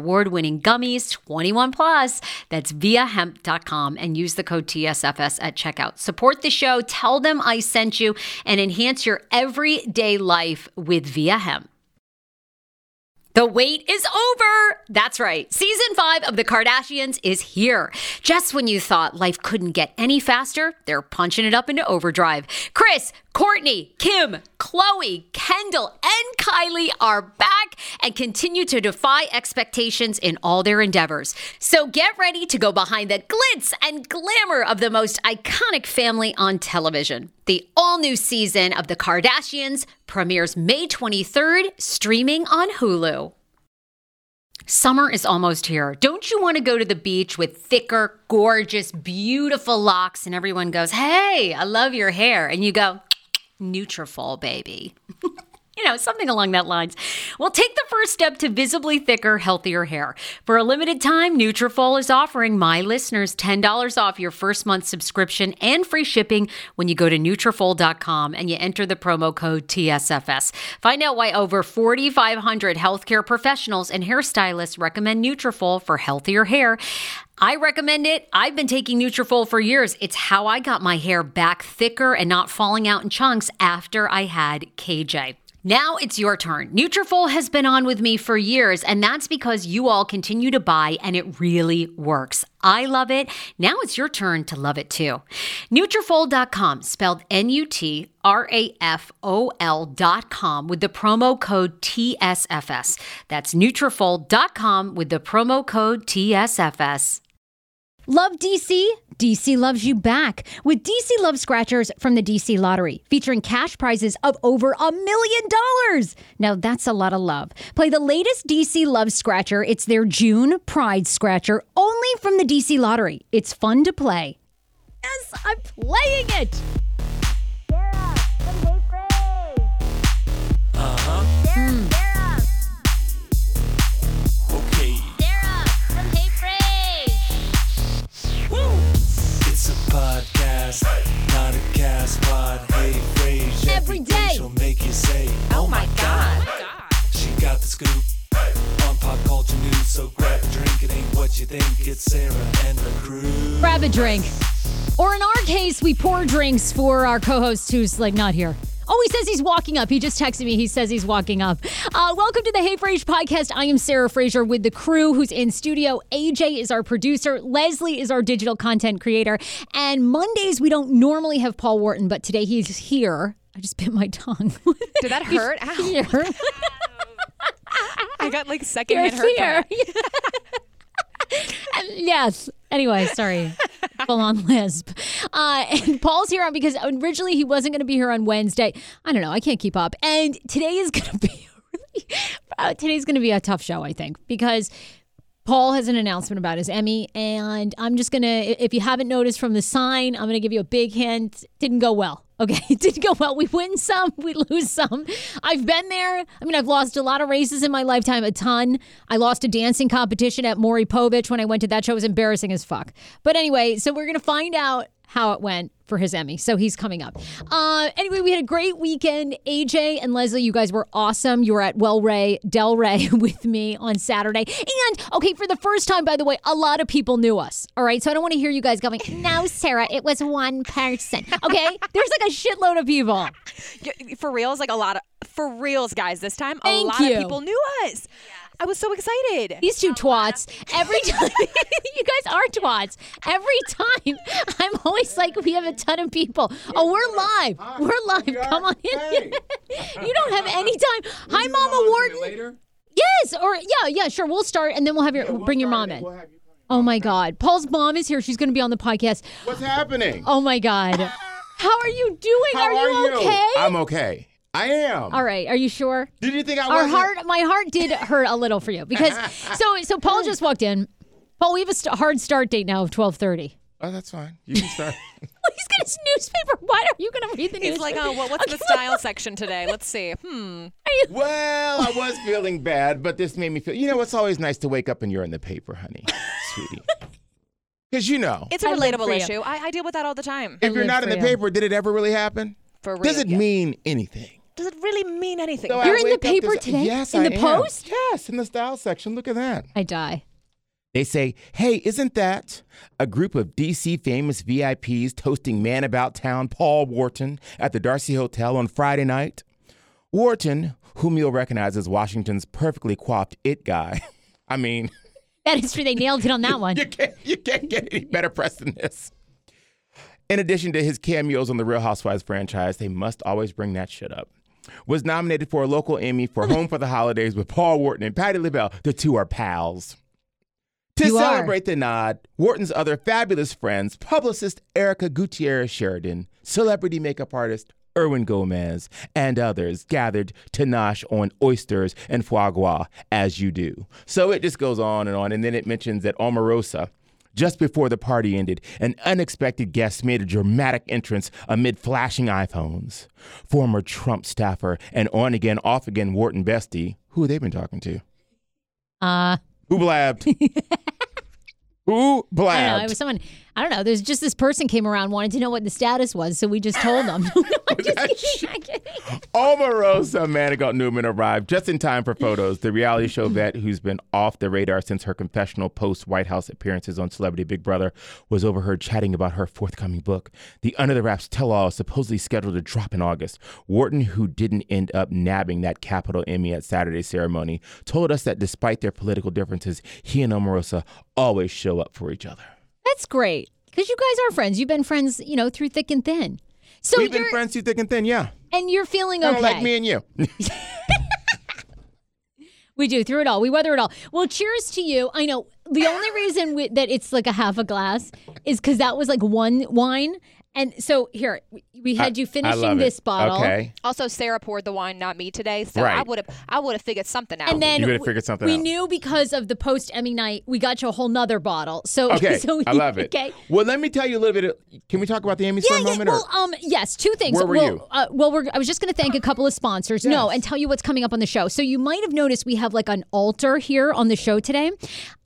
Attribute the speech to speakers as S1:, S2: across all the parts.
S1: award winning gummies, 21 plus. That's viiahemp.com and use the code TSFS at checkout. Support the show, tell them I sent you, and enhance your everyday life with Viia Hemp. The wait is over. That's right. Season five of The Kardashians is here. Just when you thought life couldn't get any faster, they're punching it up into overdrive. Kris, Kourtney, Kim, Khloé, Kendall, and Kylie are back and continue to defy expectations in all their endeavors. So get ready to go behind the glitz and glamour of the most iconic family on television. The all new season of The Kardashians premieres May 23rd, streaming on Hulu. Summer is almost here. Don't you want to go to the beach with thicker, gorgeous, beautiful locks and everyone goes, "Hey, I love your hair." And you go, "Nutrafol, baby." you know, something along that lines. Well, take the first step to visibly thicker, healthier hair. For a limited time, Nutrafol is offering my listeners $10 off your first month subscription and free shipping when you go to Nutrafol.com and you enter the promo code TSFS. Find out why over 4,500 healthcare professionals and hairstylists recommend Nutrafol for healthier hair. I recommend it. I've been taking Nutrafol for years. It's how I got my hair back thicker and not falling out in chunks after I had KJ. Now it's your turn. Nutrafol has been on with me for years, and that's because you all continue to buy and it really works. I love it. Now it's your turn to love it too. Nutrafol.com, spelled N-U-T-R-A-F-O-L.com with the promo code TSFS. That's Nutrafol.com with the promo code TSFS.
S2: Love DC? DC loves you back with DC Love Scratchers from the DC Lottery, featuring cash prizes of over a million dollars. Now that's a lot of love. Play the latest DC Love Scratcher. It's their June Pride Scratcher, only from the DC Lottery. It's fun to play. Yes, I'm playing it.
S3: She got the scoop on pop culture news. So grab a drink. It ain't what you think. It's Sarah and the crew.
S2: Grab a drink. Or in our case, we pour drinks for our co host who's like not here. Oh, he says he's walking up. He just texted me. He says he's walking up. Uh, welcome to the Hey Frase podcast. I am Sarah Fraser with the crew who's in studio. AJ is our producer. Leslie is our digital content creator. And Mondays, we don't normally have Paul Wharton, but today he's here. I just bit my tongue.
S4: Did that hurt? Ow.
S2: here.
S4: I got like secondhand hurt.
S2: here. And yes. Anyway, sorry. Full on lisp. Uh, and Paul's here on because originally he wasn't going to be here on Wednesday. I don't know. I can't keep up. And today is going to be really, uh, today's going to be a tough show, I think, because Paul has an announcement about his Emmy, and I'm just gonna. If you haven't noticed from the sign, I'm gonna give you a big hint. Didn't go well. Okay, it didn't go well. We win some, we lose some. I've been there. I mean, I've lost a lot of races in my lifetime, a ton. I lost a dancing competition at Maury Povich when I went to that show. It was embarrassing as fuck. But anyway, so we're gonna find out how it went for his Emmy. So he's coming up. Uh, anyway, we had a great weekend. AJ and Leslie, you guys were awesome. You were at Well Ray, Del Rey with me on Saturday. And okay, for the first time, by the way, a lot of people knew us. All right. So I don't want to hear you guys going, no, Sarah, it was one person. Okay. There's like a shitload of people.
S4: Yeah, For reals, like a lot of for reals, guys. This time, a
S2: Thank
S4: lot
S2: you.
S4: of people knew us. I was so excited.
S1: These two twats. Every time you guys are twats. Every time I'm always like, we have a ton of people. Oh, we're live. We're live. Come on in. you don't have any time. Hi, Mama Wharton. Yes, or yeah, yeah, sure. We'll start and then we'll have your bring your mom in. Oh my God, Paul's mom is here. She's going to be on the podcast.
S5: What's happening?
S1: Oh my God, how are you doing?
S5: How
S1: are you okay?
S5: I'm okay. I am.
S1: All right, are you sure?
S5: Did you think I
S1: Our
S5: was?
S1: heart, my heart did hurt a little for you because so so Paul just walked in. Paul, we have a st- hard start date now of twelve thirty.
S5: Oh, that's fine. You can start.
S1: He's got his newspaper. Why are you going to read the
S4: He's like, oh, well, what's the style section today? Let's see. Hmm.
S5: well, I was feeling bad, but this made me feel. You know, it's always nice to wake up and you're in the paper, honey, sweetie. Because you know,
S4: It's a
S1: I
S4: relatable issue. I, I deal with that all the time.
S5: if you're not in the
S1: you.
S5: paper, did it ever really happen?
S4: For real.
S5: Does it
S4: yeah.
S5: mean anything?
S4: Does it really mean anything?
S5: So
S1: You're in the paper
S5: this-
S1: today?
S5: Yes,
S1: In
S5: I
S1: the
S5: am.
S1: Post?
S5: Yes, in the style section. Look at that.
S1: I die.
S5: They say, hey, isn't that a group of DC famous VIPs toasting man about town Paul Wharton at the Darcy Hotel on Friday night? Wharton, whom you'll recognize as Washington's perfectly coiffed it guy. I mean,
S1: That is true. They nailed it on that one.
S5: you can't, you can't get any better press than this. In addition to his cameos on the Real Housewives franchise, they must always bring that shit up. Was nominated for a local Emmy for Home for the Holidays with Paul Wharton and Patti LaBelle. The two are pals. To
S1: You are.
S5: celebrate the nod, Wharton's other fabulous friends, publicist Erica Gutierrez Sheridan, celebrity makeup artist Erwin Gomez, and others gathered to nosh on oysters and foie gras, as you do. So it just goes on and on. And then it mentions that Omarosa, just before the party ended, an unexpected guest made a dramatic entrance amid flashing iPhones. Former Trump staffer and on again, off again Wharton bestie, who they been talking to?
S1: Uh,
S5: Who blabbed? Who blabbed?
S1: I know. It was someone. I don't know. There's just this person came around wanted to know what the status was, so we just told them. no, I'm just kidding. Kidding.
S5: Omarosa Manigault Newman arrived just in time for photos. The reality show mm-hmm. vet, who's been off the radar since her confessional post White House appearances on Celebrity Big Brother, was overheard chatting about her forthcoming book. The Under the Wraps tell all is supposedly scheduled to drop in August. Wharton, who didn't end up nabbing that Capital Emmy at Saturday's ceremony, told us that despite their political differences, he and Omarosa always show up for each other.
S1: That's great because you guys are friends. You've been friends, you know, through thick and thin. So
S5: We've been friends through thick and thin, yeah.
S1: and you're feeling okay.
S5: like me and you.
S1: We do through it all. We weather it all. Well, cheers to you. I know the only reason we, that it's like a half a glass is because that was like one wine, and so here we- we had you finishing this
S5: it.
S1: bottle.
S5: Okay.
S4: Also, Sarah poured the wine, not me today. So I would have, I would have figured something out.
S1: And then
S5: You would've
S1: we-
S5: figured something
S1: we
S5: out.
S1: knew because of the post Emmy night, we got you a whole nother bottle. So
S5: Okay,
S1: so
S5: I love it.
S1: Okay.
S5: Well, let me tell you a little bit. Of, can we talk about the Emmys for
S1: Yeah,
S5: a
S1: yeah.
S5: moment? or-
S1: Well, um, yes, two things.
S5: Where were
S1: well,
S5: you?
S1: Uh, well, we're, I was just going to thank a couple of sponsors. No, and tell you what's coming up on the show. So you might have noticed we have like an altar here on the show today.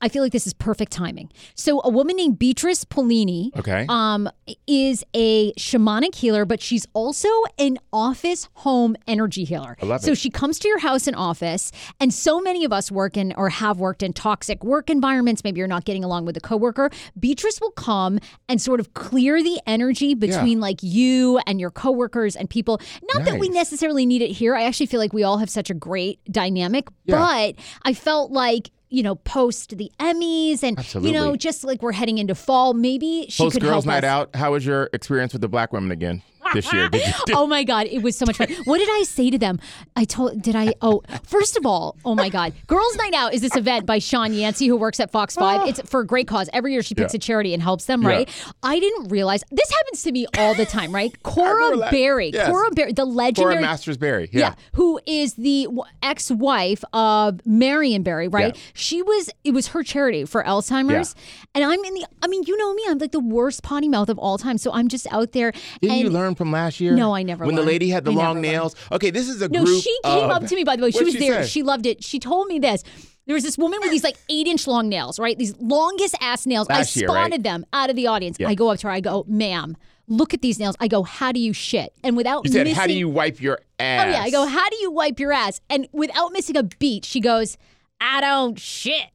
S1: I feel like this is perfect timing. So a woman named Beatrice Pouligny,
S5: Okay.
S1: um, is a shamanic healer, but she's also an office home energy healer.
S5: I love
S1: so
S5: it.
S1: she comes to your house and office, and so many of us work in or have worked in toxic work environments. Maybe you're not getting along with a coworker. Beatrice will come and sort of clear the energy between like you and your coworkers and people. Not that we necessarily need it here. I actually feel like we all have such a great dynamic,
S5: Yeah.
S1: but I felt like. You know, post the Emmys, and you know, just like we're heading into fall, maybe she
S5: Post
S1: could
S5: Girls
S1: help
S5: Night
S1: us.
S5: Out. How was your experience with the black women again this year? Did did-
S1: oh my god, it was so much fun. What did I say to them? I told did I oh first of all, oh my god. Girls Night Out is this event by Shawn Yancy who works at Fox 5. Ah. It's for a great cause. Every year she picks
S5: Yeah.
S1: a charity and helps them,
S5: Yeah.
S1: right? I didn't realize this happens to me all the time, right? Cora Barry,
S5: Yes.
S1: Cora Barry, the legendary
S5: Cora Masters Barry,
S1: yeah.
S5: Yeah.
S1: who is the ex-wife of Marion Barry, right?
S5: Yeah.
S1: She was it was her charity for Alzheimer's. And I'm in the I mean, you know me, I'm like the worst potty mouth of all time. So I'm just out there
S5: Didn't you learn from last year?
S1: No, I never
S5: When the lady had the
S1: I
S5: long nails. Okay, this is a
S1: No,
S5: group.
S1: she came
S5: of-
S1: up to me, by the way. She was
S5: she
S1: there.
S5: say?
S1: She loved it. She told me this. There was this woman with these like eight inch long nails, right? These longest ass nails.
S5: Last
S1: I
S5: year,
S1: spotted
S5: right?
S1: them out of the audience.
S5: Yeah.
S1: I go up to her. I go, ma'am, look at these nails. I go, how do you shit? And without
S5: You said,
S1: missing,
S5: "How do you wipe your ass?"
S1: Oh yeah. I go, how do you wipe your ass? And without missing a beat, she goes, I don't shit.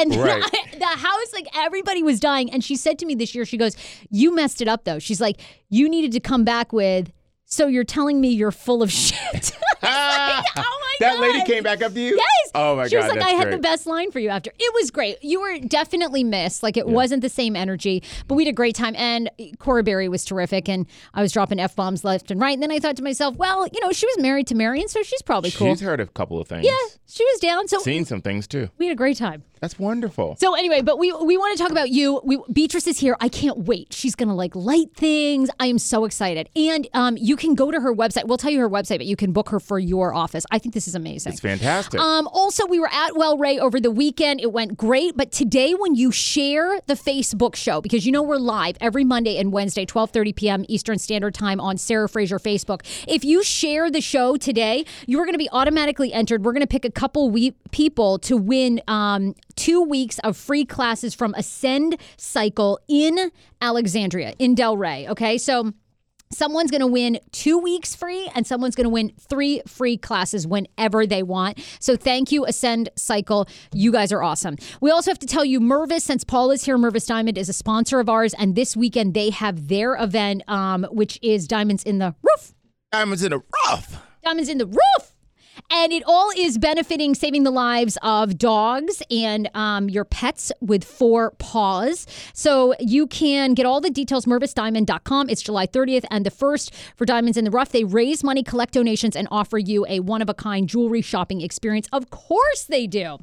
S1: And
S5: Right.
S1: I- the house, like everybody was dying. And she said to me this year, she goes, You messed it up though. She's like, You needed to come back with, So you're telling me you're full of shit. Like, oh my
S5: That
S1: God.
S5: lady came back up to you.
S1: Yes,
S5: Oh, my god.
S1: she was like, I had the best line for you after. It was great. You were definitely missed. Like it wasn't the same energy, but we had a great time. And Cora Barry was terrific. And I was dropping f bombs left and right. And then I thought to myself, well, you know, she was married to Marion, so she's probably cool.
S5: She's heard a couple of things.
S1: yeah, she was down. So
S5: Seen some things too.
S1: we had a great time.
S5: That's wonderful.
S1: So anyway, but we we want to talk about you. We, Beatrice is here. I can't wait. She's gonna like light things. I am so excited. And um, you can go to her website. We'll tell you her website, but you can book her for your office. I think this is amazing.
S5: It's fantastic.
S1: Um, also, we were at Well Ray over the weekend. It went great. But today, when you share the Facebook show, because you know we're live every Monday and Wednesday, 12:30 p.m. Eastern Standard Time on Sarah Fraser Facebook. If you share the show today, you are going to be automatically entered. We're going to pick a couple we- people to win um, two weeks of free classes from Ascend Cycle in Alexandria, in Delray. Okay, so. Someone's going to win two weeks free, and someone's going to win three free classes whenever they want. So thank you, Ascend Cycle. You guys are awesome. We also have to tell you, Mervis, since Paul is here, Mervis Diamond is a sponsor of ours, and this weekend they have their event, um, which is Diamonds in the Roof.
S5: Diamonds in the rough.
S1: Diamonds in the Roof. And it all is benefiting saving the lives of dogs and um, your pets with four paws. So you can get all the details, mervisdiamond.com. It's July 30th and the first for Diamonds in the Rough. They raise money, collect donations, and offer you a one of a kind jewelry shopping experience. Of course they do.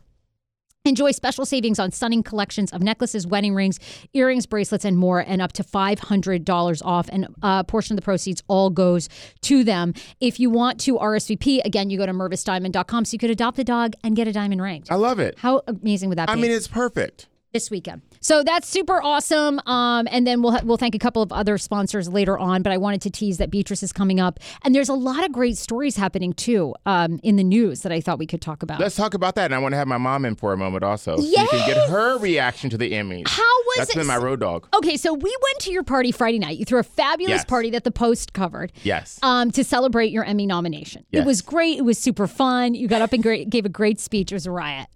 S1: Enjoy special savings on stunning collections of necklaces, wedding rings, earrings, bracelets, and more, and up to $500 off. And uh, a portion of the proceeds all goes to them. If you want to RSVP, again, you go to mervisdiamond.com so you could adopt a dog and get a diamond ring.
S5: I love it.
S1: How amazing would that
S5: I
S1: be?
S5: I mean, it's perfect.
S1: this weekend. So that's super awesome. Um, and then we'll ha- we'll thank a couple of other sponsors later on. But I wanted to tease that Beatrice is coming up, and there's a lot of great stories happening too um, in the news that I thought we could talk about.
S5: Let's talk about that. And I want to have my mom in for a moment also. So you can get her reaction to the Emmys.
S1: How was
S5: That's
S1: it?
S5: been my road dog.
S1: Okay, so we went to your party Friday night. You threw a fabulous
S5: Yes.
S1: party that the Post covered.
S5: Yes.
S1: Um, to celebrate your Emmy nomination.
S5: Yes.
S1: It was great. It was super fun. You got up and great, gave a great speech. It was a riot.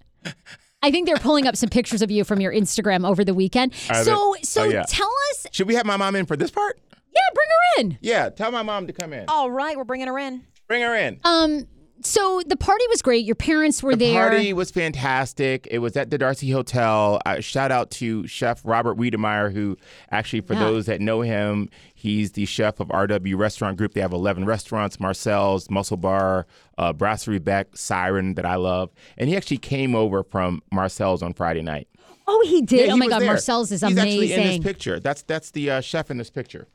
S1: I think they're pulling up some pictures of you from your Instagram over the weekend.
S5: Are
S1: So,
S5: they?
S1: so
S5: Oh, yeah.
S1: tell us.
S5: Should we have my mom in for this part?
S1: Yeah, bring her in.
S5: Yeah, tell my mom to come in.
S4: All right, we're bringing her in.
S5: Bring her in.
S1: Um, so the party was great. Your parents were
S5: The
S1: there.
S5: The party was fantastic. It was at the Darcy Hotel. Uh, shout out to Chef Robert Wiedmaier, who actually, for
S1: Yeah.
S5: those that know him, he's the chef of RW Restaurant Group. They have 11 restaurants Marcel's, Mussel Bar, uh, Brasserie Beck, Siren, that I love. And he actually came over from Marcel's on Friday night.
S1: oh, he did.
S5: Yeah,
S1: oh
S5: he
S1: my God,
S5: there.
S1: Marcel's is
S5: He's actually in this picture. That's that's the uh, chef in this picture.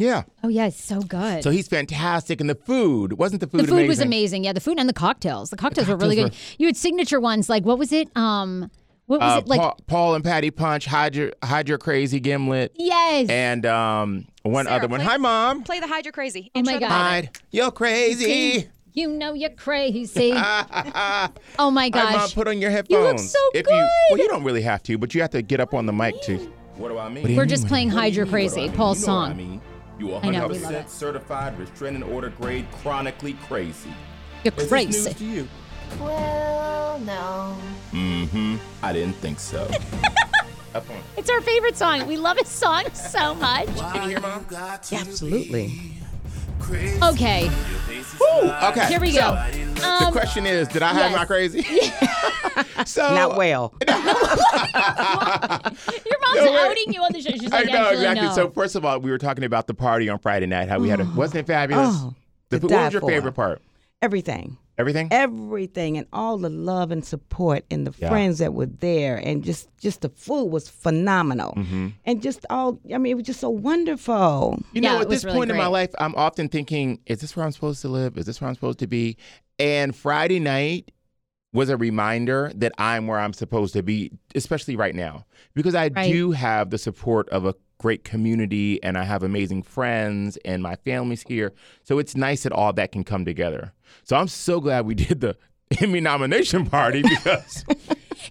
S5: Yeah.
S1: Oh yeah, it's so good.
S5: So he's fantastic. And the food, wasn't the food
S1: the food
S5: amazing?
S1: was amazing. Yeah, the food and the cocktails. The cocktails, were really good. You had signature ones like what was it? Um, what was
S5: Uh,
S1: it like?
S5: Paul, Paul and Patty Punch, Hydra, Hydra Crazy Gimlet,
S1: yes.
S5: and um, one
S4: Sarah,
S5: other one.
S4: play-
S5: Hi, Mom.
S4: Play the Hydra Crazy.
S1: Oh my God.
S5: Hide. You're crazy.
S1: you know you're crazy.
S5: Hi,
S1: oh my
S5: Mom. Put on your headphones.
S1: You look so
S5: if
S1: good.
S5: You, well, you don't really have to, but you have to get up on the mic to. What do I mean?
S1: We're just playing Hydra Crazy, Paul's
S5: you know what
S1: song.
S5: I mean. You
S1: I know, we love
S5: 100%
S1: it.
S5: certified, restraining order grade, chronically crazy.
S1: You're
S5: Is
S1: crazy.
S5: this news to you?
S6: Well, no.
S5: Mm-hmm. I didn't think so.
S1: It's our favorite song. We love his song so much.
S5: Can you hear, Mom?
S7: Absolutely.
S1: Okay,
S5: Woo! Okay.
S1: here we
S5: so,
S1: go.
S5: the
S1: Um,
S5: question is, did I have
S1: yes.
S5: my crazy? so
S7: Not well.
S1: your mom's
S5: No, wait.
S1: outing you on the show. She's
S5: I
S1: like,
S5: know exactly.
S1: no.
S5: So first of all, we were talking about the party on Friday night. How we had a wasn't it fabulous?
S7: Oh,
S5: the, food- what was your
S7: for.
S5: favorite part?
S7: Everything.
S5: Everything.
S7: Everything and all the love and support and the
S5: Yeah.
S7: friends that were there and just just the food was phenomenal.
S5: Mm-hmm.
S7: And just all I mean it was just so wonderful.
S5: You know,
S1: Yeah, it
S5: at this
S1: really
S5: point in my life, I'm often thinking, is this where I'm supposed to live? Is this where I'm supposed to be? And Friday night was a reminder that I'm where I'm supposed to be, especially right now, because I
S1: Right.
S5: do have the support of a great community and I have amazing friends and my family's here. So it's nice that all that can come together. So I'm so glad we did the Emmy nomination party because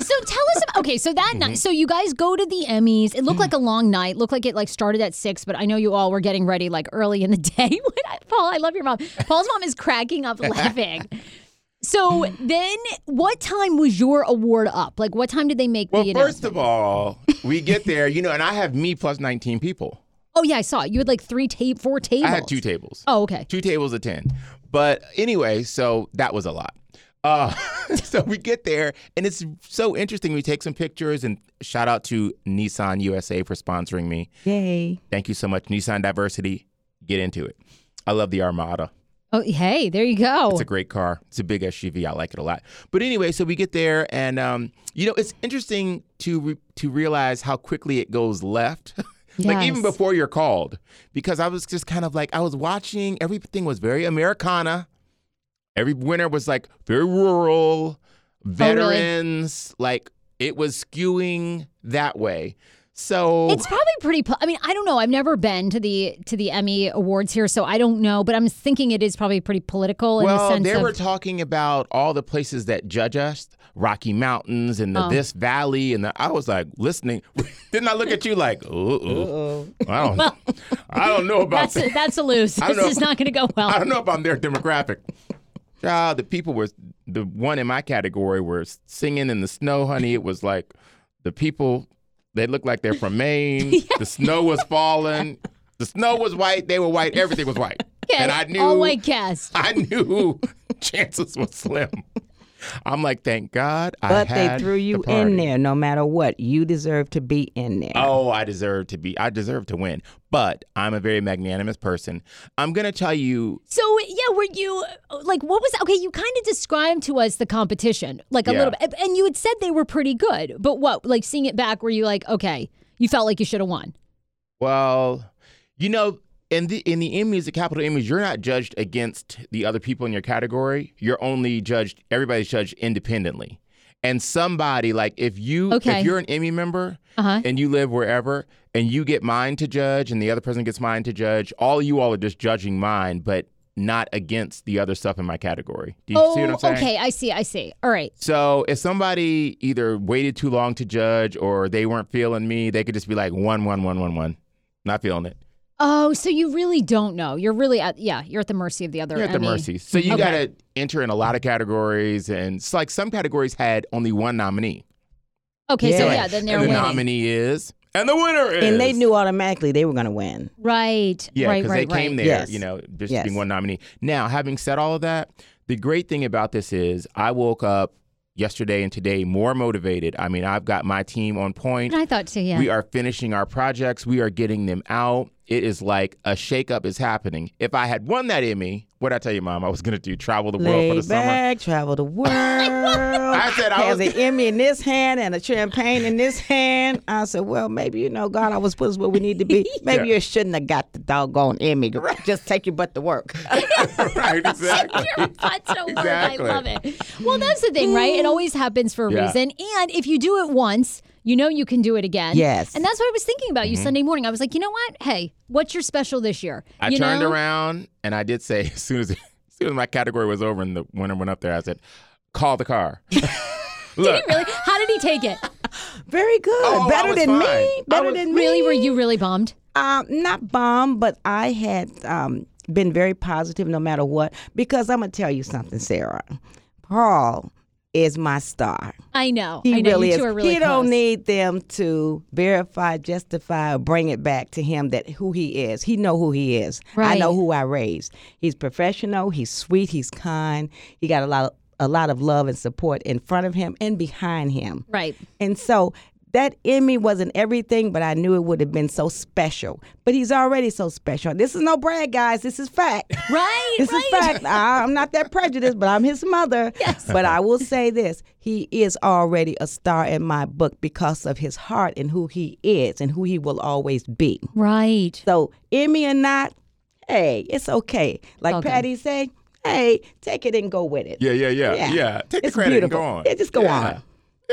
S1: So tell us about okay, so that
S5: Mm-hmm.
S1: night so you guys go to the Emmys. It looked like a long night. Looked like it like started at six, but I know you all were getting ready like early in the day. Paul, I love your mom. Paul's mom is cracking up laughing. So then what time was your award up? Like what time did they make
S5: well,
S1: the
S5: first of all, we get there, you know, and I have me plus 19 people.
S1: Oh yeah, I saw it. You had like three tape four tables.
S5: I had two tables.
S1: Oh, okay.
S5: two tables of 10 but anyway so that was a lot Uh, so we get there, and it's so interesting. We take some pictures, and shout out to Nissan USA for sponsoring me.
S7: Yay.
S5: Thank you so much, Nissan Diversity. Get into it. I love the Armada.
S1: Oh, hey, there you go.
S5: It's a great car. It's a big SUV. I like it a lot. But anyway, so we get there, and um, you know, it's interesting to re- to realize how quickly it goes left. like even before you're called, because I was just kind of like I was watching. Everything was very Americana. Every winter was like very rural, veterans. Like it was skewing that way. So
S1: It's probably pretty. po- I mean, I don't know. I've never been to the to the Emmy Awards here, so I don't know. But I'm thinking it is probably pretty political in the
S5: Well,
S1: sense
S5: they
S1: of.
S5: were talking about all the places that judge us, Rocky Mountains and the
S1: Oh.
S5: this valley, and the, I was like listening. Didn't I look at you like, oh, I don't, I don't know about
S1: that's
S5: that.
S1: a, that's a lose.
S5: Don't
S1: This
S5: know.
S1: is not going to go well.
S5: I don't know if I'm their demographic. Child, the people were the one in my category were singing in the snow, honey. It was like the people. They looked like they're from Maine. The snow was falling. The snow was white. They were white. Everything was white.
S1: Yeah,
S5: and I knew
S1: all white cast.
S5: I knew chances were slim. I'm like, thank God I
S7: But they
S5: had
S7: threw
S5: the
S7: you in there no matter what. You deserve to be in there.
S5: Oh, I deserve to be. I deserve to win. But I'm a very magnanimous person. I'm gonna tell you.
S1: So yeah, were you like what was okay? You kind of described to us the competition like a
S5: Yeah.
S1: little bit, and you had said they were pretty good. But what, like seeing it back, were you like, okay, you felt like you should have won?
S5: Well, you know, in the in the Emmys, the Capital Emmys, you're not judged against the other people in your category. You're only judged. Everybody's judged independently. And somebody like if you
S1: Okay.
S5: if you're an Emmy member
S1: Uh huh.
S5: and you live wherever and you get mine to judge and the other person gets mine to judge, all you all are just judging mine, but not against the other stuff in my category. Do you
S1: Oh,
S5: see what I'm saying?
S1: okay, I see, I see. All right.
S5: So if somebody either waited too long to judge or they weren't feeling me, they could just be like one, one, one, one, one. Not feeling it.
S1: Oh, so you really don't know. You're really at yeah. You're at the mercy of the other.
S5: You're at the
S1: Emmy.
S5: mercy. So you
S1: Okay.
S5: got to enter in a lot of categories, and it's like some categories had only one nominee.
S1: Okay, so
S7: Yeah.
S1: yeah, then they're
S5: and the
S1: winning.
S5: nominee is, and the winner is.
S7: and they knew automatically they were going to win.
S1: Right.
S5: Yeah,
S1: right,
S5: because
S1: right,
S5: they came
S1: right.
S5: there,
S7: Yes.
S5: you know, just
S7: Yes.
S5: being one nominee. Now, having said all of that, the great thing about this is I woke up yesterday and today more motivated. I mean, I've got my team on point.
S1: I thought so. Yeah.
S5: We are finishing our projects. We are getting them out. It is like a shakeup is happening. If I had won that Emmy, what I tell you, Mom, I was going to do travel the world for
S7: Lay
S5: the summer.
S7: back, travel the world.
S5: I said I
S7: have
S5: was.
S7: the Emmy in this hand and a champagne in this hand. I said, well, maybe you know, God, I was put us where we need to be. Maybe
S5: Yeah.
S7: you shouldn't have got the doggone Emmy. Just take your butt to work.
S5: right, exactly.
S1: Your butt to work.
S5: Exactly.
S1: I love it. Well, that's the thing, right? It always happens for a
S5: Yeah.
S1: reason. And if you do it once, you know you can do it again.
S7: Yes.
S1: And that's what I was thinking about you Sunday morning. I was like, you know what? Hey, what's your special this year?
S5: I
S1: you
S5: turned
S1: know?
S5: around and I did say as soon as as soon as my category was over and the winner went up there, I said, "Call the car."
S1: Did he really? How did he take it?
S7: Very good.
S5: Oh,
S7: Better than
S5: fine.
S7: me. Better
S5: was-
S7: than me.
S1: Really? Were you really bummed?
S7: Um, not bomb, but I had um, been very positive no matter what. Because I'm gonna tell you something, Sarah. Paul is my star.
S1: I know.
S7: He
S1: I know.
S7: really
S1: you
S7: is.
S1: really
S7: he don't need them to verify, justify, or bring it back to him that who he is. He know who he is. I know who I raised. He's professional. He's sweet. He's kind. He got a lot of a lot of love and support in front of him and behind him.
S1: Right.
S7: And so that Emmy wasn't everything, but I knew it would have been so special. But he's already so special. This is no brag, guys. This is fact.
S1: Right.
S7: This
S1: right.
S7: is fact. I, I'm not that prejudiced, but I'm his mother.
S1: Yes.
S7: But I will say this: he is already a star in my book because of his heart and who he is and who he will always be.
S1: Right.
S7: So Emmy or not, hey, it's okay. Like
S1: Okay.
S7: Patty say, hey, take it and go with it.
S5: yeah, yeah, yeah, yeah.
S7: Yeah.
S5: Take
S7: It's
S5: the credit
S7: beautiful.
S5: and go on.
S7: Yeah, just go
S5: Yeah.
S7: on.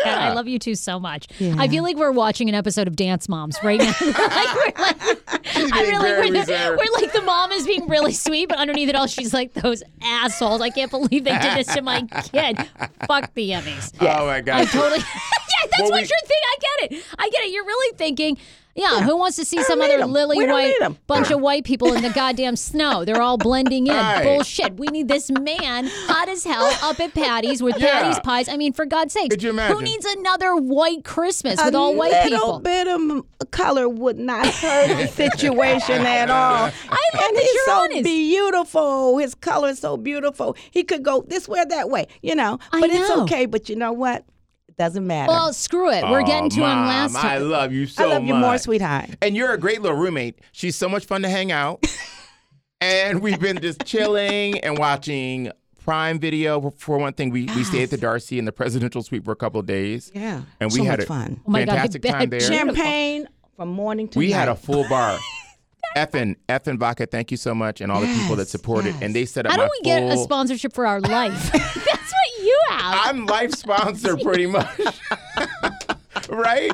S1: God, I love you two so much. I feel like we're watching an episode of Dance Moms right now. like we're like, I really, we're, the- we're like the mom is being really sweet, but underneath it all, she's like those assholes. I can't believe they did this to my kid. Fuck the Emmys.
S5: Oh my god.
S1: I totally. yeah, that's
S5: Well,
S1: what
S5: we-
S1: you're thinking. I get it. I get it. You're really thinking. Yeah, who wants to see some
S7: other
S1: other
S7: 'em.
S1: lily white bunch of white people in the goddamn snow? They're all blending in.
S5: Right.
S1: Bullshit. We need this man, hot as hell, up at Patty's with
S5: Yeah.
S1: Patty's pies. I mean, for God's sake,
S5: Could you
S1: who needs another white Christmas with
S7: a
S1: all white people?
S7: A little
S1: people?
S7: bit of m- color would not hurt the situation at all.
S1: I love
S7: and
S1: that
S7: he's
S1: you're
S7: so
S1: honest.
S7: beautiful. His color is so beautiful. He could go this way or that way, you know.
S1: I
S7: But it's okay. But you know what? It doesn't matter.
S1: Well, screw it. We're getting oh, to
S5: Aw,
S1: him
S5: Mom,
S1: last
S5: I
S1: time.
S5: love you so
S7: I love you more, sweetheart.
S5: And you're a great little roommate. She's so much fun to hang out. and we've been just chilling and watching Prime Video. For one thing, we, we stayed at the Darcy in the presidential suite for a couple of days.
S7: Yeah,
S5: And we
S7: so
S5: had
S7: much
S5: a
S7: fun.
S1: Oh my God, I
S5: fantastic
S1: bet.
S5: time there.
S7: Champagne from morning to
S5: We
S7: night.
S5: had a full bar. Effen, Effen Vodka, thank you so much. And all the people that
S7: Yes,
S5: supported.
S7: yes.
S5: And they set up
S1: How
S5: my
S1: do we get a
S5: full-
S1: sponsorship for our life?
S5: I'm life sponsor pretty much. right?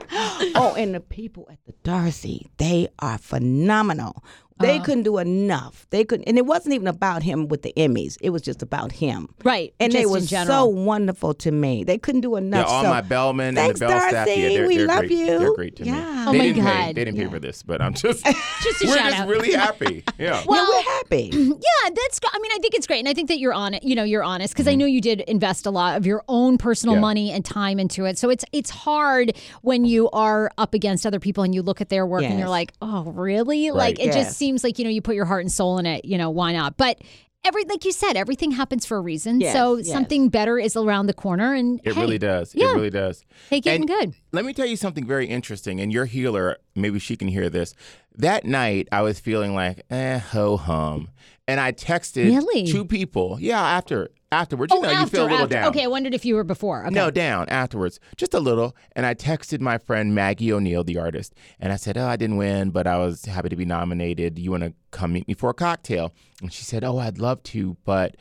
S7: oh, and the people at the Darcy, they are phenomenal. They
S1: Uh-huh.
S7: couldn't do enough. They couldn't, and it wasn't even about him with the Emmys. It was just about him.
S1: right.
S7: And
S1: just
S7: they
S1: in
S7: were so wonderful to me. They couldn't do enough.
S5: Yeah,
S7: enough.
S5: all
S7: so,
S5: my bellmen
S7: thanks,
S5: and the bell staff. Yeah, they're,
S7: We
S5: they're
S7: love
S5: great.
S7: you.
S5: They're great to me.
S1: Oh
S5: they
S1: my
S5: didn't Pay,
S1: God.
S5: they didn't pay for this, but I'm just
S1: Just a
S5: we're
S1: shout
S5: just
S1: out.
S5: really happy. Yeah.
S7: well, we're happy.
S1: Yeah, that's. I mean, I think it's great, and I think that you're on it. You know, you're honest
S5: Mm-hmm.
S1: because I know you did invest a lot of your own personal
S5: Yeah.
S1: money and time into it. So it's it's hard when you are up against other people and you look at their work and you're like, oh, really? Like it
S7: Yes.
S1: just seems like you know you put your heart and soul in it. You know, why not? But. Every like you said, everything happens for a reason.
S7: Yes,
S1: so
S7: yes.
S1: something better is around the corner, and
S5: It
S1: hey,
S5: really does.
S1: yeah.
S5: It really does.
S1: Take it and
S5: And
S1: good.
S5: Let me tell you something very interesting. And your healer, maybe she can hear this. That night, I was feeling like, eh, ho hum. And I texted
S1: Really?
S5: two people. Yeah, after afterwards. You
S1: oh,
S5: know,
S1: after,
S5: you feel a little
S1: after.
S5: down.
S1: Okay, I wondered if you were before. Okay.
S5: No, down afterwards, just a little. And I texted my friend Maggie O'Neill, the artist, and I said, "Oh, I didn't win, but I was happy to be nominated. You want to come meet me for a cocktail?" And she said, "Oh, I'd love to, but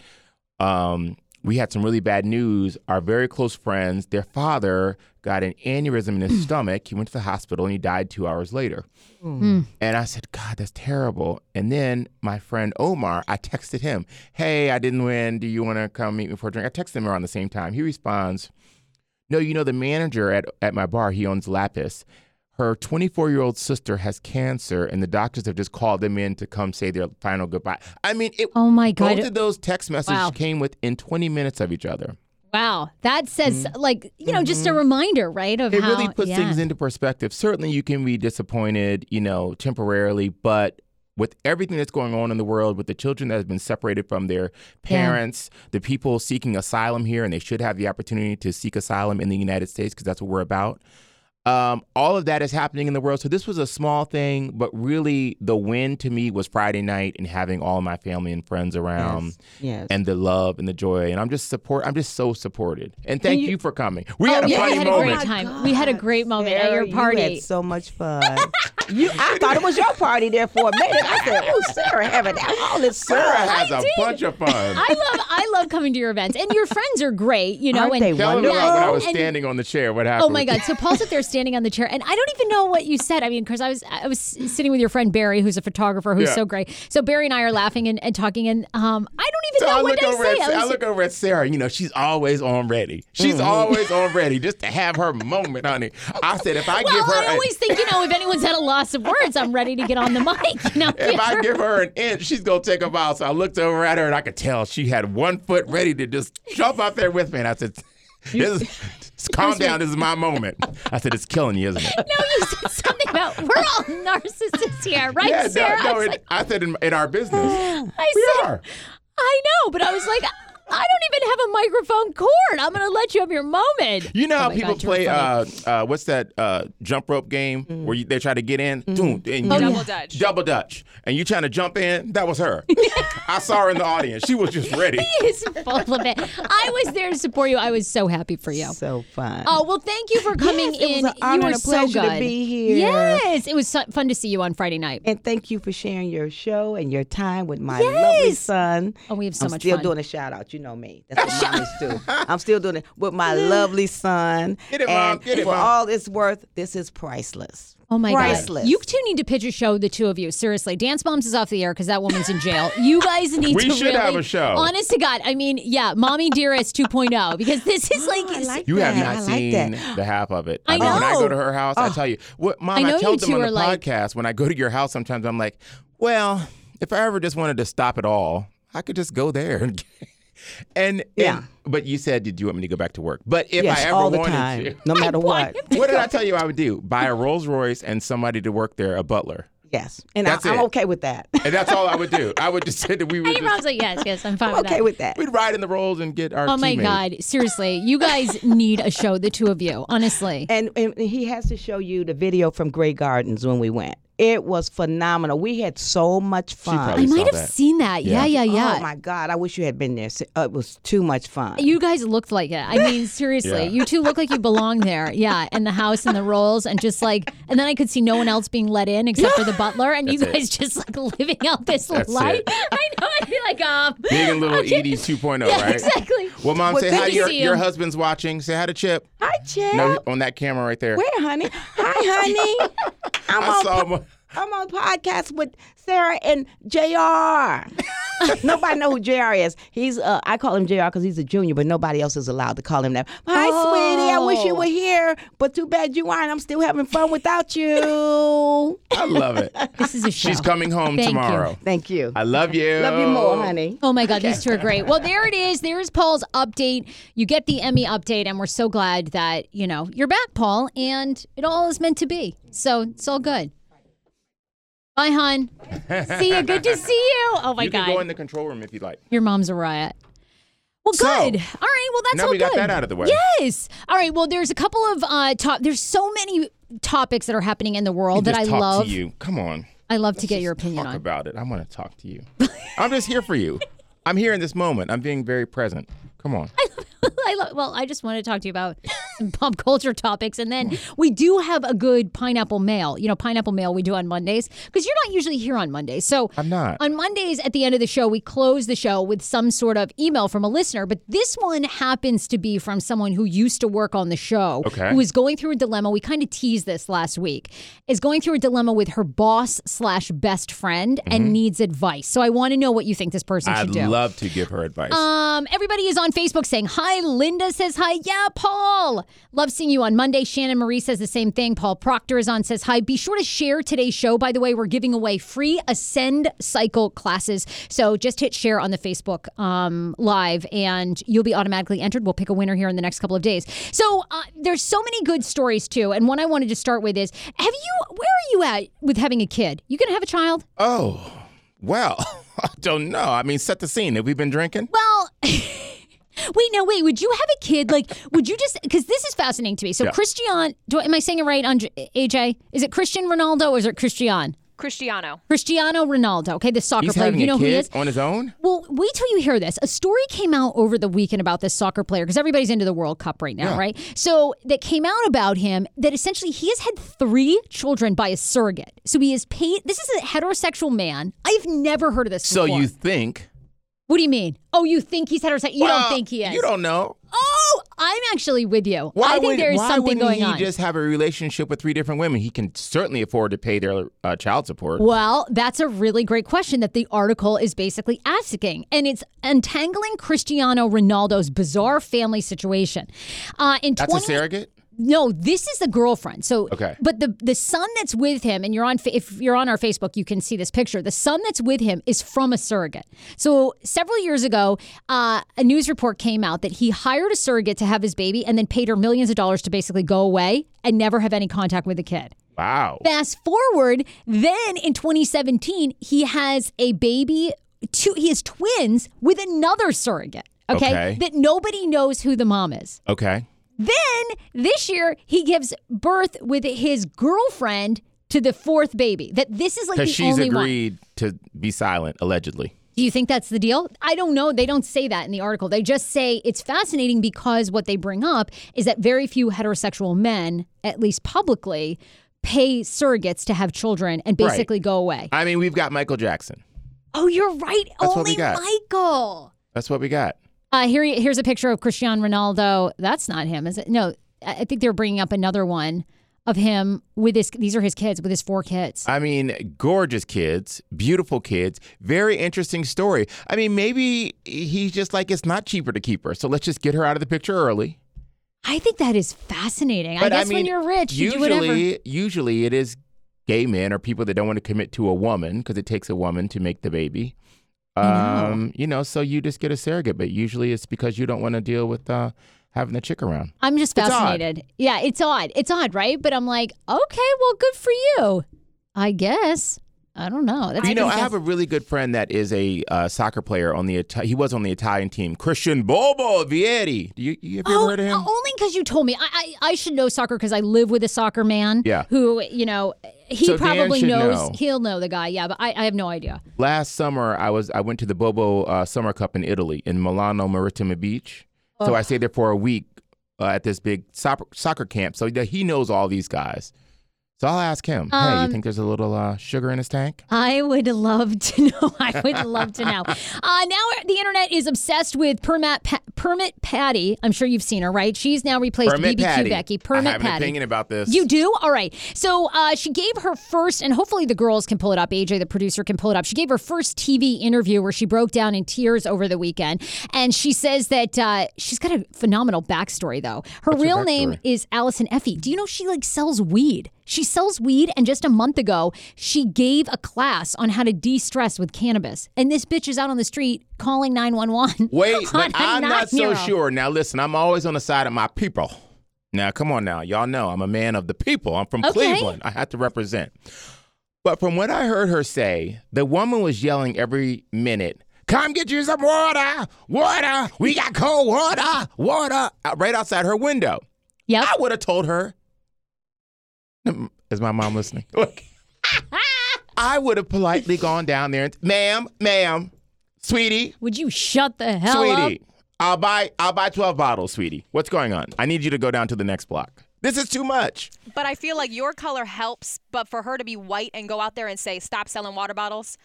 S5: um, we had some really bad news. Our very close friends, their father got an aneurysm in his mm. stomach. He went to the hospital and he died two hours later." Mm. Mm. And I said, God, that's terrible. And then my friend Omar, I texted him, Hey, I didn't win. Do you want to come meet me for a drink? I texted him around the same time. He responds, No, you know, the manager at, at my bar, he owns Lapis. Her 24 year old sister has cancer, and the doctors have just called them in to come say their final goodbye. I mean, it,
S1: Oh my god.
S5: both of those text messages
S1: Wow.
S5: came within 20 minutes of each other.
S1: Wow, that says like you know just a reminder, right? Of
S5: Mm-hmm. It
S1: how
S5: really puts
S1: yeah.
S5: things into perspective. Certainly, you can be disappointed, you know, temporarily, but with everything that's going on in the world, with the children that have been separated from their parents, the people seeking asylum here, and they should have the opportunity to seek asylum in the United States because that's what we're about. Um, all of that is happening in the world. So this was a small thing, but really the win to me was Friday night and having all my family and friends around
S7: yes.
S5: and the love and the joy. And I'm just support. I'm just so supported. And thank
S7: you-
S5: you, for coming. We
S1: Oh,
S5: had a
S1: yeah,
S5: funny
S1: we had a great time. We had a great moment at your party.
S7: You had so much fun. you, I thought it was your party there for a minute. I said, "Oh, Sarah having all this fun."
S5: Sarah has
S1: I
S5: a
S1: did.
S5: bunch of fun.
S1: I love I love coming to your events, and your friends are great. You know,
S7: Aren't
S1: and
S7: they
S5: Tell them
S7: wonderful?
S5: about when I was
S1: and-
S5: standing on the chair. What happened?
S1: Oh my God! So Paul's up there standing on the chair, and I don't even know what you said. I mean, because I was I was sitting with your friend Barry, who's a photographer, who's
S5: Yeah.
S1: so great. So Barry and I are laughing and, and talking, and um, I don't even
S5: So
S1: know
S5: I
S1: what
S5: over
S1: say.
S5: at
S1: I
S5: I look over at Sarah. You know, she's always on ready. She's
S1: Mm-hmm.
S5: always on ready just to have her moment, honey. I said if I
S1: well,
S5: give her
S1: I always think you know if anyone's had a loss of words, I'm ready to get on the mic. You know,
S5: if I give her an inch, she's gonna take a bow. So I looked over at her and I could tell she had one foot ready to just jump out there with me. And I said, this is, "Calm down. This is my moment." I said, "It's killing you, isn't it?"
S1: no, you said something about we're all narcissists here, right,
S5: yeah,
S1: Sarah?
S5: no,
S1: I
S5: no.
S1: was
S5: It,
S1: like-
S5: I said in, in our business,
S1: I
S5: we
S1: said,
S5: are.
S1: I know, but I was like, I don't even have a microphone cord. I'm going to let you have your moment.
S5: You know
S1: Oh
S5: how
S1: my
S5: people
S1: God,
S5: play uh, uh, what's that uh, jump rope game where you, they try to get in, Doom, and you-
S4: Double Dutch.
S5: double dutch, and you trying to jump in? That was her. I saw her in the audience. She was just ready.
S1: He's full of it. I was there to support you. I was so happy for you.
S7: So fun.
S1: Oh well, thank you for coming
S7: Yes, it was
S1: in.
S7: an honor
S1: you were
S7: and a
S1: so
S7: pleasure to
S1: good.
S7: be here.
S1: Yes, it was so fun to see you on Friday night.
S7: And thank you for sharing your show and your time with my lovely son.
S1: Oh, we have so
S7: I'm
S1: much
S7: still
S1: fun.
S7: doing a shout out. You know me. That's what mommies do. I'm still doing it with my lovely son.
S5: Get it,
S7: and
S5: Mom. Get it,
S7: for
S5: Mom.
S7: all it's worth, this is priceless.
S1: Oh my God.
S7: Priceless.
S1: god! You two need to pitch a show, the two of you. Seriously, Dance Moms is off the air because that woman's in jail. You guys need to really
S5: We
S1: to
S5: should
S1: really,
S5: have a show.
S1: Honest to God, I mean, yeah, Mommy Dearest 2.0 because this is like,
S7: I like
S5: You have
S7: that.
S5: not
S7: I like
S5: seen
S7: that.
S5: the half of it.
S1: I
S5: mean, When I go to her house, I oh. tell you, what, Mom,
S1: I
S5: I,
S1: know you
S5: told them
S1: two
S5: on
S1: are
S5: the
S1: like-
S5: podcast, when I go to your house, sometimes I'm like, well, if I ever just wanted to stop it all, I could just go there. and And,
S7: Yeah.
S5: but you said, did you want me to go back to work? But if
S7: yes,
S5: I ever
S7: all the
S5: wanted
S7: time,
S5: to,
S7: no matter what.
S5: what did I tell you I would do? Buy a Rolls Royce and somebody to work there, a butler.
S7: Yes, and I,
S5: That's
S7: I'm okay with that.
S5: And that's all I would do. I would just say that we would
S1: Hey,
S5: just,
S1: like, yes, yes, I'm fine
S7: I'm
S1: with
S7: okay
S1: that.
S7: with that.
S5: we'd ride in the Rolls and get our
S1: Oh my
S5: teammate.
S1: God! Seriously, you guys need a show, the two of you. Honestly,
S7: And, and he has to show you the video from Grey Gardens when we went. It was phenomenal. We had so much fun.
S1: I might have
S5: that.
S1: seen that. Yeah, yeah, yeah.
S7: Oh my God! I wish you had been there. It was too much fun.
S1: You guys looked like it. I mean, seriously,
S5: Yeah.
S1: you two look like you belong there. Yeah, in the house and the rolls, and just like, and then I could see no one else being let in except for the butler, and you
S5: That's it.
S1: guys just like living out this
S5: That's
S1: life.
S5: it.
S1: I know. I'd be like, um,
S5: Big and little
S1: okay.
S5: Edie 2.0,
S1: Yeah,
S5: right?
S1: exactly.
S5: Well, Mom,
S7: Well,
S5: say hi. Your,
S1: see
S5: your husband's watching. Say hi to Chip.
S7: Hi, Chip.
S5: No, on that camera right there.
S7: Where, honey? Hi, honey. I'm
S5: I
S7: on.
S5: saw
S7: po-
S5: him.
S7: I'm on podcast with Sarah and Jr. nobody know who Jr. is. He's uh, I call him Jr. because he's a junior, but nobody else is allowed to call him that. Hi, sweetie. I wish you
S1: Oh.
S7: were here, but too bad you aren't. I'm still having fun without you.
S5: I love it.
S1: This is a show.
S5: She's coming home
S1: Thank you.
S5: tomorrow.
S7: Thank you.
S5: I love you.
S7: Love you more, honey.
S1: Oh my God, these two are great. Well, there it is. There's Paul's update. You get the Emmy update, and we're so glad that, you know, you're back, Paul, and it all is meant to be. So it's all good. Bye, hon. see you. Good to see you. Oh my
S5: you
S1: God.
S5: can go in the control room if you'd like.
S1: Your mom's a riot. Well,
S5: So,
S1: good. All right. Well, that's
S5: now
S1: all
S5: we got
S1: good.
S5: that out of the way.
S1: Yes. All right. Well, there's a couple of uh, top. There's so many topics that are happening in the world that I love.
S5: to you. Come on.
S1: I love to get your opinion
S5: Talk
S1: on.
S5: about it. I want to talk to you. I'm just here for you. I'm here in this moment. I'm being very present. Come on.
S1: I love, well, I just want to talk to you about some pop culture topics, and then we do have a good pineapple mail. You know, pineapple mail we do on Mondays because you're not usually here on Mondays. So
S5: I'm not.
S1: On Mondays at the end of the show, we close the show with some sort of email from a listener, but this one happens to be from someone who used to work on the show,
S5: Okay.
S1: who is going through a dilemma. We kind of teased this last week. Is going through a dilemma with her boss slash best friend and needs advice. So I want to know what you think this person
S5: Mm-hmm. I'd
S1: should do.
S5: love to give her advice.
S1: Um, everybody is on Facebook saying hi. Linda says hi. Yeah, Paul. Love seeing you on Monday. Shannon Marie says the same thing. Paul Proctor is on says hi. Be sure to share today's show. By the way, we're giving away free Ascend Cycle classes. So just hit share on the Facebook um, live, and you'll be automatically entered. We'll pick a winner here in the next couple of days. So uh, there's so many good stories too. And one I wanted to start with is: Have you? Where are you at with having a kid? You gonna have a child?
S5: oh, well, I don't know. I mean, set the scene. Have we been drinking?
S1: Well, wait, no, wait. Would you have a kid? Like, would you just? Because this is fascinating to me. So,
S5: Yeah.
S1: Christian, do I- am I saying it right? On AJ, is it Christian Ronaldo or is it Christian?
S4: Cristiano.
S1: Cristiano Ronaldo. Okay, the soccer
S5: He's
S1: player.
S5: having
S1: You know
S5: a
S1: who he
S5: kid
S1: is?
S5: on his own?
S1: Well, wait till you hear this. A story came out over the weekend about this soccer player because everybody's into the World Cup right now,
S5: Yeah.
S1: right? So that came out about him that essentially he has had three children by a surrogate. So he is paid. This is a heterosexual man. I've never heard of this.
S5: So
S1: before.
S5: you think?
S1: What do you mean? Oh, you think he's heterosexual? You
S5: Well,
S1: don't think he is?
S5: You don't know.
S1: Oh, I'm actually with you.
S5: Why
S1: I think
S5: would,
S1: there is
S5: why
S1: something
S5: wouldn't
S1: going
S5: he
S1: on.
S5: just have a relationship with three different women? He can certainly afford to pay their uh, child support.
S1: well, that's a really great question that the article is basically asking. And it's untangling Cristiano Ronaldo's bizarre family situation. Uh, in
S5: That's
S1: 20,
S5: a surrogate?
S1: No, this is the girlfriend. So,
S5: Okay.
S1: But the the son that's with him, and you're on if you're on our Facebook, you can see this picture. The son that's with him is from a surrogate. So several years ago, uh, a news report came out that he hired a surrogate to have his baby, and then paid her millions of dollars to basically go away and never have any contact with the kid.
S5: Wow.
S1: Fast forward, then in 2017, he has a baby. Two, he has twins with another surrogate. Okay,
S5: Okay.
S1: that nobody knows who the mom is.
S5: Okay.
S1: Then this year he gives birth with his girlfriend to the fourth baby. That this is like the
S5: she's
S1: only one.
S5: agreed to be silent, allegedly.
S1: Do you think that's the deal? I don't know. They don't say that in the article. They just say it's fascinating because what they bring up is that very few heterosexual men, at least publicly, pay surrogates to have children and
S5: Right.
S1: basically go away.
S5: I mean, we've got Michael Jackson.
S1: Oh, you're right.
S5: That's what
S1: Only
S5: we got.
S1: Michael.
S5: That's what we got.
S1: Uh, here, here's a picture of Cristiano Ronaldo. That's not him, is it? No, I I think they're bringing up another one. of him with his. These are his kids with his four kids.
S5: I mean, gorgeous kids, beautiful kids, very interesting story. I mean, maybe he's just like, it's not cheaper to keep her. So let's just get her out of the picture early.
S1: I think that is fascinating. I
S5: But
S1: guess
S5: mean,
S1: when you're rich, you do whatever.
S5: usually, usually it is gay men or people that don't want to commit to a woman because it takes a woman to make the baby.
S1: I know.
S5: Um, you know, so you just get a surrogate, but usually it's because you don't want to deal with uh, having the chick around.
S1: I'm just
S5: It's odd.
S1: fascinated. Yeah, it's odd. It's odd, right? But I'm like, okay, well, good for you. I guess. I don't know. That's
S5: you know, I have a really good friend that is a uh, soccer player on the Ita- he was on the Italian team, Christian Bobo Vieri. Do you, you have you ever
S1: Oh,
S5: heard of him?
S1: only because you told me. I, I I should know soccer because I live with a soccer man.
S5: Yeah.
S1: Who you know he
S5: So
S1: probably knows.
S5: know.
S1: He'll know the guy. Yeah, but I, I have no idea.
S5: Last summer, I was I went to the Bobo uh, Summer Cup in Italy in Milano Marittima Beach. So I stayed there for a week uh, at this big soccer, soccer camp. So that he knows all these guys. So I'll ask him. hey, you
S1: Um,
S5: think there's a little uh, sugar in his tank?
S1: I would love to know. I would love to know. Uh, now the internet is obsessed with Permit pa- Permit Patty. I'm sure you've seen her, right? She's now replaced
S5: Permit
S1: BBQ
S5: Patty.
S1: Becky.
S5: I
S1: Permit
S5: have an
S1: Patty.
S5: opinion about this.
S1: You do? All right. So uh, she gave her first, and hopefully the girls can pull it up. AJ, the producer, can pull it up. She gave her first TV interview where she broke down in tears over the weekend. And she says that uh, she's got a phenomenal backstory, though. Her
S5: What's her
S1: real name is Allison Effie. Do you know she like sells weed? She sells weed, and just a month ago, she gave a class on how to de stress with cannabis. And this bitch is out on the street calling 911.
S5: Wait, but I'm not so sure. Now listen, I'm always on the side of my people. Now come on now, y'all know I'm a man of the people. I'm from
S1: Okay.
S5: Cleveland. I have to represent. But from what I heard her say, the woman was yelling every minute. Come get you some water, water. We got cold water, water, right outside her window.
S1: Yep.
S5: I would have told her. Is my mom listening? Look, I would have politely gone down there and, ma'am, ma'am, sweetie,
S1: Would you shut the hell up
S5: sweetie,
S1: up?
S5: I'll buy I'll buy 12 bottles, sweetie. What's going on? I need you to go down to the next block. This is too much.
S4: But I feel like your color helps, but for her to be white and go out there and say, stop selling water bottles,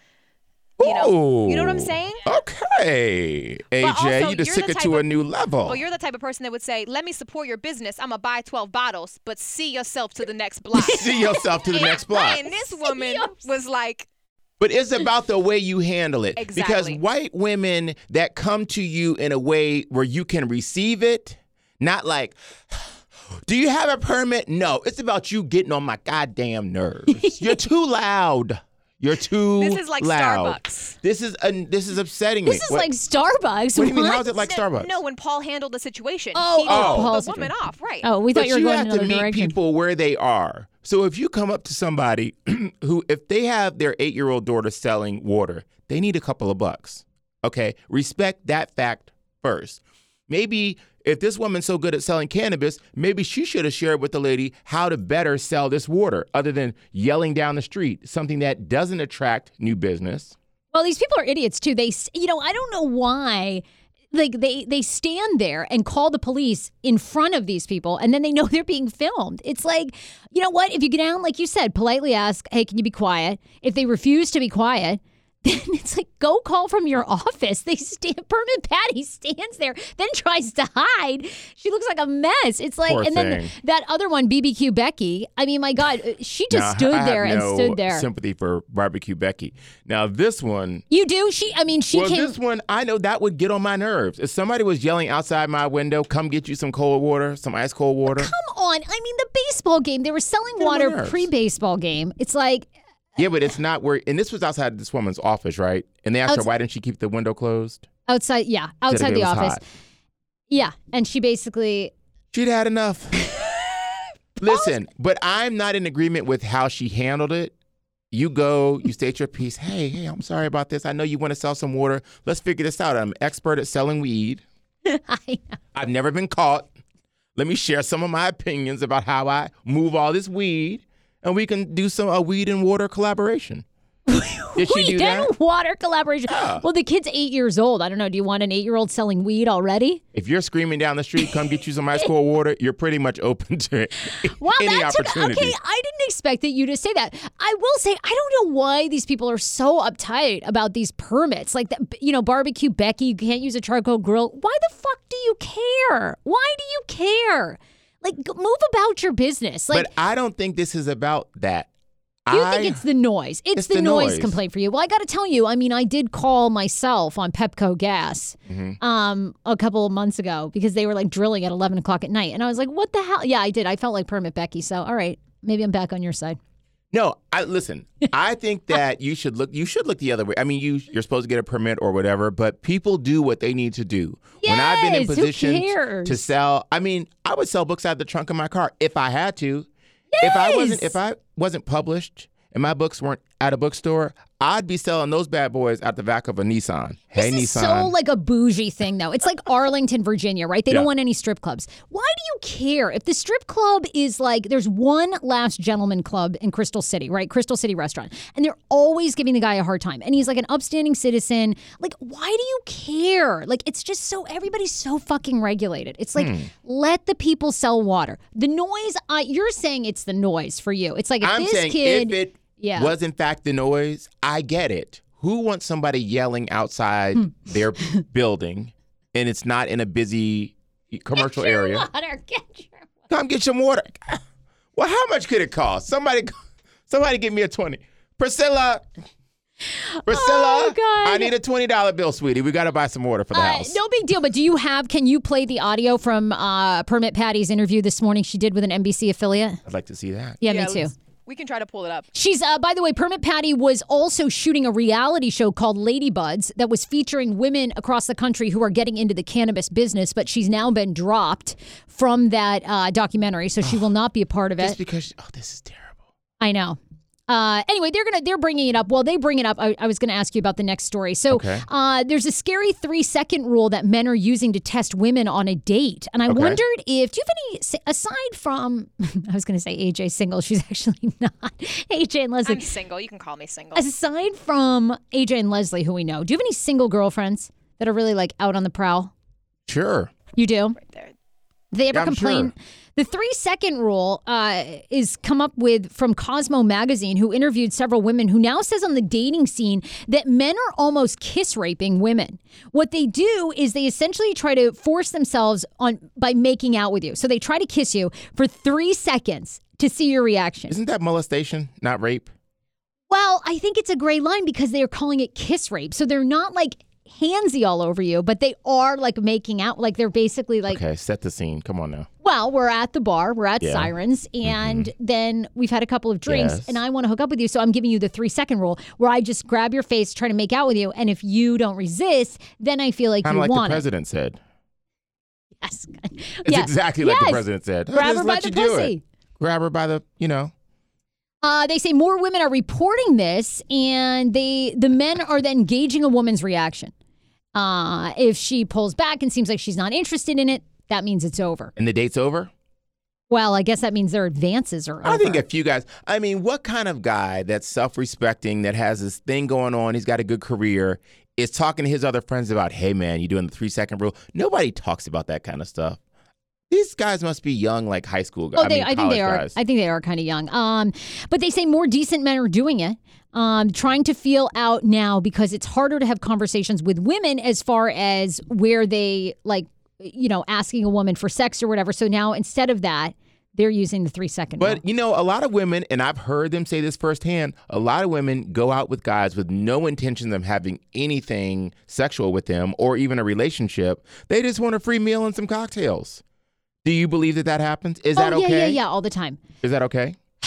S4: you know, you know what I'm saying?
S5: Okay. AJ,
S4: also,
S5: you just took it
S4: type
S5: to a new level.
S4: Well, you're the type of person that would say, let me support your business. I'm going to buy 12 bottles, but see yourself to the next block.
S5: See yourself to the next block.
S4: And this woman was like,
S5: But it's about the way you handle it. Because white women that come to you in a way where you can receive it, not like, do you have a permit? No, it's about you getting on my goddamn nerves. You're too loud. You're too
S4: This is like
S5: loud.
S4: Starbucks.
S5: This is uh, this is upsetting me.
S1: This is
S5: What-
S1: like Starbucks.
S5: What do you mean?
S1: What?
S5: How is it like Starbucks?
S4: No, when Paul handled the situation,
S1: Oh,
S4: he
S1: oh,
S4: told
S1: Paul's-
S4: the woman off, right?
S1: Oh, we thought
S5: but
S1: you were
S5: you
S1: going
S5: have
S1: another
S5: to meet
S1: direction.
S5: people where they are. So if you come up to somebody who, if they have their eight-year-old daughter selling water, they need a couple of bucks. Okay, respect that fact first. Maybe if this woman's so good at selling cannabis, maybe she should have shared with the lady how to better sell this water, other than yelling down the street, something that doesn't attract new business.
S1: Well, these people are idiots too. They, you know, I don't know why. Like they they stand there and call the police in front of these people, and then they know they're being filmed. It's like, you know what? If you get down, like you said, politely ask, "Hey, can you be quiet?" If they refuse to be quiet, then it's like go call from your office. They stand. Permit Patty stands there, then tries to hide. She looks like a mess. It's like,
S5: Poor
S1: and then that other one, BBQ Becky. I mean, my God, uh, she just
S5: Now,
S1: stood
S5: I have
S1: there and
S5: no
S1: stood there.
S5: Sympathy for barbecue Becky. Now this one,
S1: you do? She? I mean, she
S5: well,
S1: came.
S5: this one, I know that would get on my nerves. If somebody was yelling outside my window, "Come get you some cold water, some ice cold water."
S1: Come on. I mean, the baseball game, they were selling
S5: Get on my
S1: water pre baseball game. It's like,
S5: yeah, but it's not where. And this was outside this woman's office, right? And they asked her why didn't she keep the window closed.
S1: outside, yeah, outside the office.
S5: hot.
S1: Yeah. And she basically,
S5: She'd had enough. Listen, but I'm not in agreement with how she handled it. You go, you state your piece. Hey, hey, I'm sorry about this. I know you want to sell some water. Let's figure this out. I'm expert at selling weed.
S1: I,
S5: I've never been caught. Let me share some of my opinions about how I move all this weed, and we can do some a weed and water collaboration. Did she
S1: weed
S5: do that?
S1: and water collaboration.
S5: Yeah.
S1: Well, the kid's eight years old. I don't know. Do you want an eight year old selling weed already?
S5: If you're screaming down the street, come get you some ice cold water, you're pretty much open to it.
S1: Wow,
S5: any
S1: that took,
S5: opportunity.
S1: okay, I didn't expect that you to say that. I will say, I don't know why these people are so uptight about these permits. Like, that, you know, barbecue Becky, you can't use a charcoal grill. Why the fuck do you care? Why do you care? Like move about your business. Like
S5: but I don't think this is about that.
S1: you
S5: I,
S1: think it's the noise. It's,
S5: It's
S1: the,
S5: the
S1: noise,
S5: noise.
S1: complaint for you. Well, I got to tell you, I mean, I did call myself on Pepco Gas
S5: Mm-hmm.
S1: um, a couple of months ago because they were like drilling at 11 o'clock at night. And I was like, what the hell? Yeah, I did. I felt like Permit Becky. So, all right, maybe I'm back on your side.
S5: No, I listen. I think that you should look. You should look the other way. I mean, you you're supposed to get a permit or whatever, but people do what they need to do. when I've been in position to sell, I mean, I would sell books out of the trunk of my car if I had to. If I wasn't, if I wasn't published and my books weren't at a bookstore, I'd be selling those bad boys out the back of a Nissan. Hey,
S1: This is
S5: Nissan.
S1: so like a bougie thing, though. It's like Arlington, Virginia, right? They
S5: Yeah.
S1: don't want any strip clubs. Why do you care if the strip club is like there's one last gentleman club in Crystal City, right? Crystal City restaurant, and they're always giving the guy a hard time, and he's like an upstanding citizen. Like, why do you care? Like, it's just so everybody's so fucking regulated. It's like
S5: Hmm.
S1: let the people sell water. The noise, I you're saying it's the noise for you. It's like if
S5: I'm
S1: this
S5: saying
S1: kid,
S5: if it
S1: Yeah.
S5: was in fact the noise, I get it. Who wants somebody yelling outside
S1: Hmm.
S5: their building and it's not in a busy commercial area?
S1: water, get your
S5: Come get some water. Well, how much could it cost? Somebody somebody give me a 20. Priscilla. Priscilla,
S1: Oh,
S5: I need a $20 bill, sweetie. We got to buy some water for the
S1: Uh,
S5: house.
S1: no big deal, but do you have? Can you play the audio from uh, Permit Patty's interview this morning? She did with an NBC affiliate.
S5: I'd like to see that.
S1: Yeah,
S4: Yeah,
S1: me too.
S4: Let's- We can try to pull it up.
S1: She's, uh, by the way, Permit Patty was also shooting a reality show called Ladybuds that was featuring women across the country who are getting into the cannabis business, but she's now been dropped from that uh, documentary, so she will not be a part of it.
S5: Just
S1: it.
S5: because oh, this is terrible.
S1: I know. Uh, anyway, they're gonna they're bringing it up. Well, they bring it up. I, I was gonna ask you about the next story. So,
S5: Okay.
S1: uh, there's a scary three second rule that men are using to test women on a date, and I
S5: Okay.
S1: wondered if do you have any aside from I was gonna say AJ single. She's actually not AJ and Leslie.
S4: I'm single. You can call me single.
S1: aside from AJ and Leslie, who we know, do you have any single girlfriends that are really like out on the prowl?
S5: Sure.
S1: You do.
S4: Right there.
S1: They ever
S5: Yeah,
S1: complain?
S5: sure.
S1: The three second rule uh, is come up with from Cosmo magazine, who interviewed several women, who now says on the dating scene that men are almost kiss raping women. What they do is they essentially try to force themselves on by making out with you. So they try to kiss you for three seconds to see your reaction.
S5: Isn't that molestation, not rape?
S1: Well, I think it's a gray line because they are calling it kiss rape. So they're not like handsy all over you, but they are like making out. Like they're basically like
S5: Okay, set the scene. Come on now.
S1: Well, we're at the bar, we're at
S5: Yeah.
S1: Sirens, and then we've had a couple of drinks,
S5: Yes.
S1: and I want to hook up with you. So I'm giving you the three second rule where I just grab your face, try to make out with you. And if you don't resist, then I feel like
S5: Kind
S1: you
S5: like the
S1: want it.
S5: president said.
S1: Yes.
S5: It's
S1: Yeah.
S5: exactly like the president said.
S1: Grab her by the
S5: you
S1: pussy.
S5: Grab her by the, you know.
S1: Uh, they say more women are reporting this, and they the men are then gauging a woman's reaction. Uh, if she pulls back and seems like she's not interested in it, that means it's over.
S5: And the date's over?
S1: Well, I guess that means their advances are over.
S5: I think a few guys. I mean, what kind of guy that's self-respecting, that has this thing going on, he's got a good career, is talking to his other friends about, hey man, you doing the three-second rule? Nobody talks about that kind of stuff. These guys must be young, like high school guys.
S1: Oh, they,
S5: I,
S1: I, think they are.
S5: Guys.
S1: I think they are kind of young. Um, but they say more decent men are doing it. Um, trying to feel out now because it's harder to have conversations with women as far as where they like, you know, asking a woman for sex or whatever. So now instead of that, they're using the three second. rule.
S5: But you know, a lot of women, and I've heard them say this firsthand, a lot of women go out with guys with no intention of having anything sexual with them or even a relationship. They just want a free meal and some cocktails. Do you believe that that happens? Is that
S1: oh,
S5: okay?
S1: yeah, yeah, yeah, all the time.
S5: Is that okay?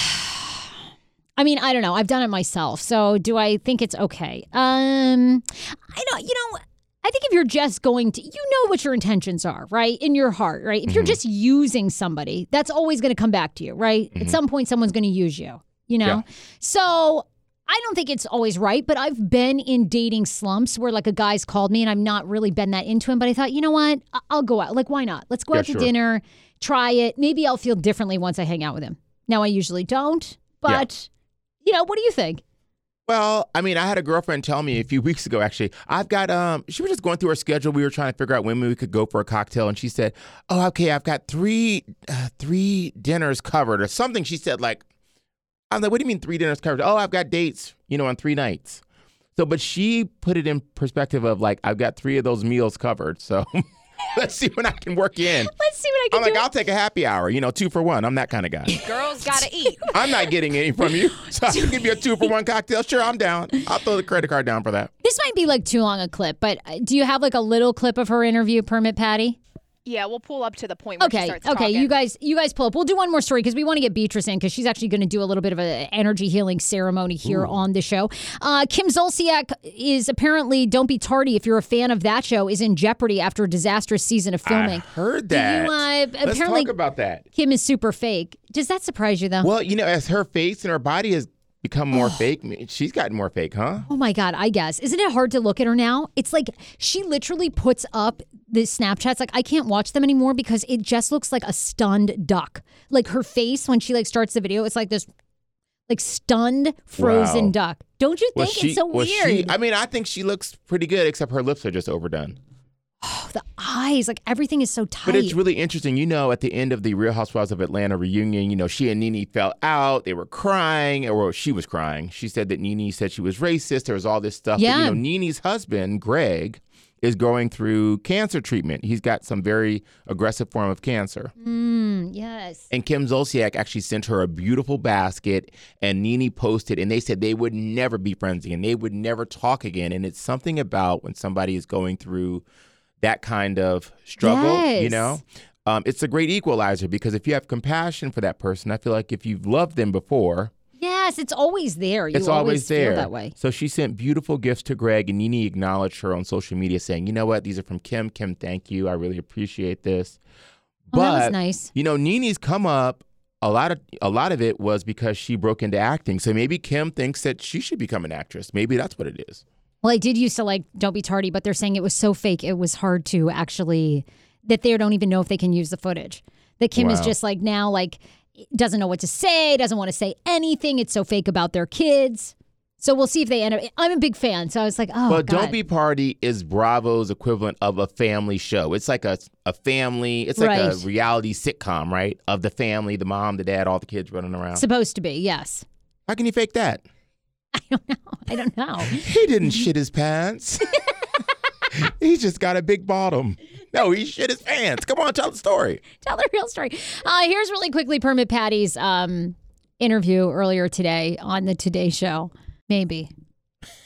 S1: I mean, I don't know. I've done it myself. So do I think it's okay? Um, I don't, you know, I think if you're just going to, you know what your intentions are, right? In your heart, right? If you're just using somebody, that's always going to come back to you, right? At some point, someone's going to use you, you know?
S5: Yeah.
S1: So I don't think it's always right, but I've been in dating slumps where like a guy's called me and I've not really been that into him, but I thought, you know what? I- I'll go out. Like, why not? Let's go
S5: Yeah,
S1: out to
S5: sure.
S1: dinner, try it. Maybe I'll feel differently once I hang out with him. Now, I usually don't,
S5: Yeah.
S1: but, you know, what do you think?
S5: Well, I mean, I had a girlfriend tell me a few weeks ago, actually, I've got, um, she was just going through her schedule. We were trying to figure out when we could go for a cocktail. And she said, Oh, okay, I've got three, uh, three dinners covered or something. She said, like, I'm like, what do you mean three dinners covered? Oh, I've got dates, you know, on three nights. So, but she put it in perspective of like, I've got three of those meals covered. So Let's see when I can work in.
S1: Let's see what I can
S5: I'm like,
S1: do.
S5: I'll take a happy hour. You know, two for one. I'm that kind of guy.
S4: Girls gotta eat.
S5: I'm not getting any from you, so I can give you a two for one cocktail. Sure, I'm down. I'll throw the credit card down for that.
S1: this might be like too long a clip, but uh, do you have like a little clip of her interview, Permit Patty?
S4: Yeah, we'll pull up to the point where she
S1: Okay,
S4: starts
S1: okay,
S4: talking.
S1: you guys, you guys pull up. We'll do one more story because we want to get Beatrice in because she's actually going to do a little bit of an energy healing ceremony here on the show. Uh, Kim Zolciak is apparently "Don't Be Tardy" if you're a fan of that show is in jeopardy after a disastrous season of filming.
S5: I heard
S1: Do you,
S5: that.
S1: uh,
S5: Let's
S1: apparently-
S5: talk about that.
S1: Kim is super fake. Does that surprise you though?
S5: Well, you know, as her face and her body has become more fake, she's gotten more fake, huh?
S1: Oh my God, I guess. Isn't it hard to look at her now? It's like she literally puts up the Snapchats. Like I can't watch them anymore because it just looks like a stunned duck. Like her face when she like starts the video, it's like this like stunned frozen
S5: Wow.
S1: duck. Don't you
S5: Was
S1: think
S5: she?
S1: it's so
S5: was
S1: weird?
S5: she? I mean, I think she looks pretty good, except her lips are just overdone.
S1: Oh, the eyes, like everything is so tight.
S5: But it's really interesting. You know, at the end of the Real Housewives of Atlanta reunion, you know, she and Nene fell out. They were crying, or she was crying. She said that Nene said she was racist. There was all this stuff.
S1: Yeah.
S5: But, you know, Nene's husband, Greg, is going through cancer treatment. He's got some very aggressive form of cancer.
S1: Mm, yes.
S5: And Kim Zolciak actually sent her a beautiful basket, and Nene posted, and they said they would never be friends again. They would never talk again. And it's something about when somebody is going through that kind of struggle,
S1: yes.
S5: you know? Um, it's a great equalizer because if you have compassion for that person, I feel like if you've loved them before,
S1: Yes, it's always there. You
S5: it's always
S1: feel
S5: there.
S1: that way.
S5: So she sent beautiful gifts to Greg, and Nene acknowledged her on social media, saying, "You know what? These are from Kim. Kim, thank you. I really appreciate this."
S1: Oh, that was nice.
S5: you know, Nene's come up. A lot of a lot of it was because she broke into acting. So maybe Kim thinks that she should become an actress. Maybe that's what it is.
S1: Well, I did used to like Don't Be Tardy, but they're saying it was so fake, it was hard to actually, that they don't even know if they can use the footage. That Kim is just like now, like, doesn't know what to say, doesn't want to say anything. It's so fake about their kids. So we'll see if they end up. I'm a big fan. So I was like, oh,
S5: But
S1: God.
S5: Don't Be Tardy is Bravo's equivalent of a family show. It's like a a family. It's like a reality sitcom, right? Of the family, the mom, the dad, all the kids running around.
S1: supposed to be. Yes.
S5: How can you fake that?
S1: I don't know. I don't know.
S5: He didn't shit his pants. he just got a big bottom. No, he shit his pants. Come on, tell the story.
S1: Tell the real story. Uh, here's really quickly Permit Patty's um, interview earlier today on the Today Show. Maybe.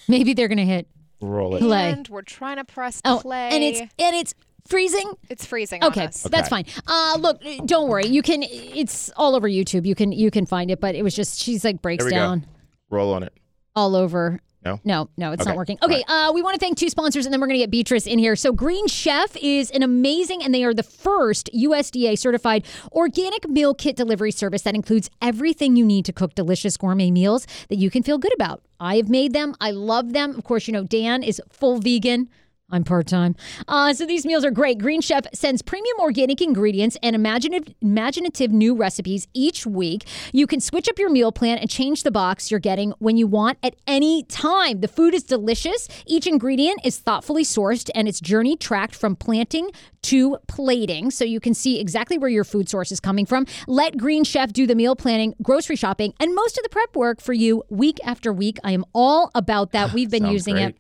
S1: Maybe they're going to hit
S5: Roll it.
S1: play.
S4: And we're trying to press
S1: Oh,
S4: play.
S1: and it's and it's freezing.
S4: it's freezing. on
S1: Okay,
S4: us.
S1: that's fine. Uh, look, don't worry. You can. It's all over YouTube. You can you can find it. But it was just she's like breaks down
S5: go. Roll on it.
S1: all over.
S5: No?
S1: No, no, it's not working. Okay, uh, we want to thank two sponsors, and then we're going to get Beatrice in here. So, Green Chef is an amazing, and they are the first USDA certified organic meal kit delivery service that includes everything you need to cook delicious gourmet meals that you can feel good about. I have made them. I love them. Of course, you know Dan is full vegan. I'm part time. Uh, so these meals are great. Green Chef sends premium organic ingredients and imaginative, imaginative new recipes each week. You can switch up your meal plan and change the box you're getting when you want at any time. The food is delicious. Each ingredient is thoughtfully sourced and its journey tracked from planting to plating so you can see exactly where your food source is coming from. Let Green Chef do the meal planning, grocery shopping, and most of the prep work for you week after week. I am all about that. We've been using
S5: great.
S1: it.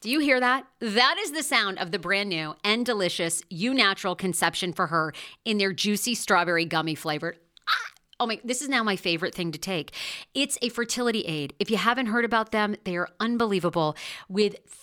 S8: Do you hear that? That is the sound of the brand new and delicious Eu Natural Conception for Her in their juicy strawberry gummy flavored. Ah! Oh my, this is now my favorite thing to take. It's a fertility aid. If you haven't heard about them, they are unbelievable with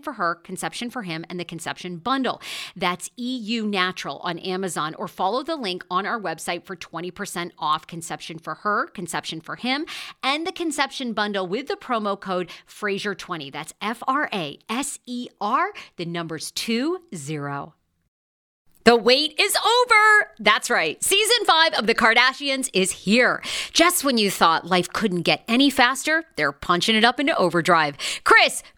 S8: for her, conception for him, and the conception bundle. That's EU Natural on Amazon, or follow the link on our website for 20% off conception for her, conception for him, and the conception bundle with the promo code Fraser20. That's F R A S E R, the numbers 2 0. The wait is over. That's right. Season five of The Kardashians is here. Just when you thought life couldn't get any faster, they're punching it up into overdrive. Kris,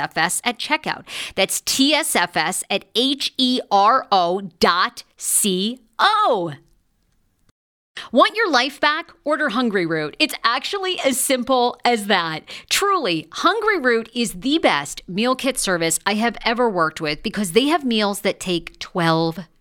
S1: at checkout. That's TSFS at H E R O dot C O. Want your life back? Order Hungry Root. It's actually as simple as that. Truly, Hungry Root is the best meal kit service I have ever worked with because they have meals that take 12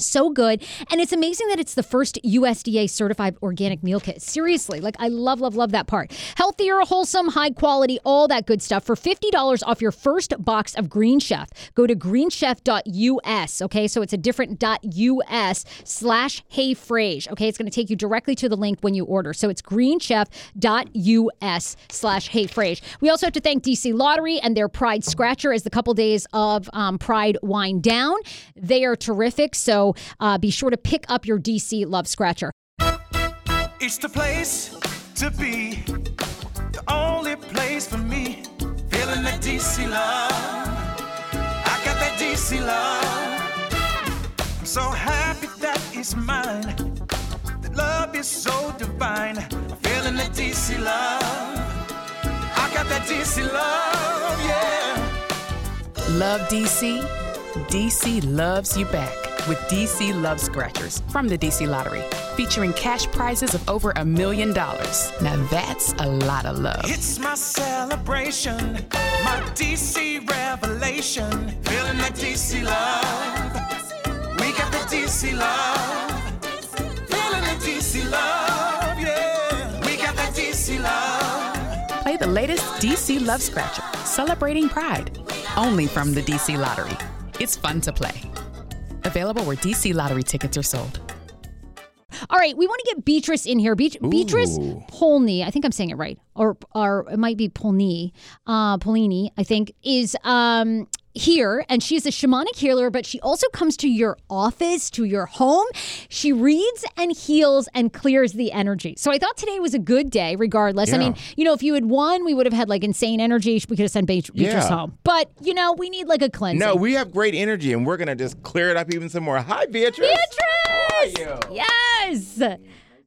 S9: So good. And it's amazing that it's the first USDA certified organic meal kit. Seriously, like I love, love, love that part. Healthier, wholesome, high quality, all that good stuff for $50 off your first box of Green Chef. Go to greenchef.us. Okay, so it's a different .us slash hey frase. Okay, it's going to take you directly to the link when you order. So it's greenchef.us slash hey frase. We also have to thank DC Lottery and their Pride Scratcher as the couple days of um, Pride wind down. They are terrific. So uh, be sure to pick up your DC Love Scratcher.
S10: It's the place to be, the only place for me. Feeling that DC love. I got that DC love. I'm so happy that it's mine. That love is so divine. I'm feeling that DC love. I got that DC love, yeah.
S11: Love DC? DC loves you back with DC Love Scratchers from the DC Lottery, featuring cash prizes of over a million dollars. Now that's a lot of love.
S10: It's my celebration, my DC revelation. Feeling that DC love. We got the DC love. Feeling the DC love, yeah. We got that DC love.
S11: Play the latest DC Love Scratcher, celebrating pride, only from the DC Lottery. It's fun to play. Available where DC Lottery tickets are sold.
S1: All right, we want to get Beatrice in here. Beat- Beatrice
S5: Ooh.
S1: Polny, I think I'm saying it right, or or it might be Polny, uh, Polini, I think, is um here, and she's a shamanic healer, but she also comes to your office, to your home. She reads and heals and clears the energy. So I thought today was a good day, regardless. I mean, you know, if you had won, we would have had like insane energy. We could have sent Beatrice
S5: Yeah.
S1: home, but you know, we need like a cleansing.
S5: No, we have great energy, and we're gonna just clear it up even some more. Hi, Beatrice.
S1: Beatrice!
S5: How are you?
S1: Yes.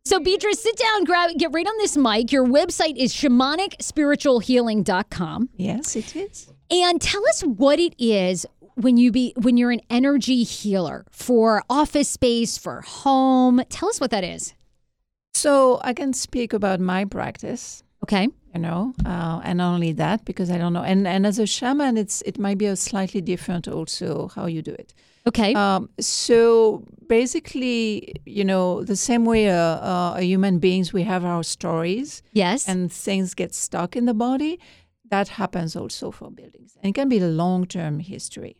S1: So Beatrice, sit down, grab, get right on this mic. Your website is shamanic.spiritualhealing.com.
S12: Yes, it is.
S1: And tell us what it is when you be when you're an energy healer for office space, for home. Tell us what that is.
S12: So I can speak about my practice.
S1: Okay.
S12: you know, uh, and not only that because I don't know. And and as a shaman, it's it might be a slightly different also how you do it.
S1: Okay.
S12: Um, so basically, you know, the same way uh, uh, human beings we have our stories
S1: yes.
S12: and things get stuck in the body. That happens also for buildings, and it can be a long-term history.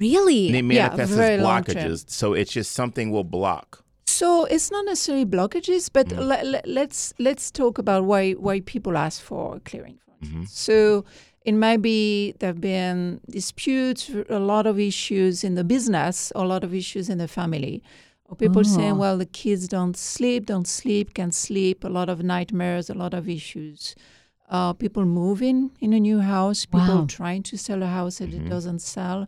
S1: really?
S5: And it
S12: Yeah,
S5: manifests
S12: very
S5: as
S12: long term.
S5: blockages, so it's just something will block.
S12: So it's not necessarily blockages, but
S5: Mm-hmm.
S12: le- le- let's let's talk about why why people ask for clearing, for
S5: Mm-hmm.
S12: So it might be there've been disputes, a lot of issues in the business, a lot of issues in the family. Or people saying,
S1: Oh.
S12: well, the kids don't sleep, don't sleep, can't sleep, a lot of nightmares, a lot of issues. Uh, people moving in a new house, people
S1: Wow.
S12: trying to sell a house that it doesn't sell,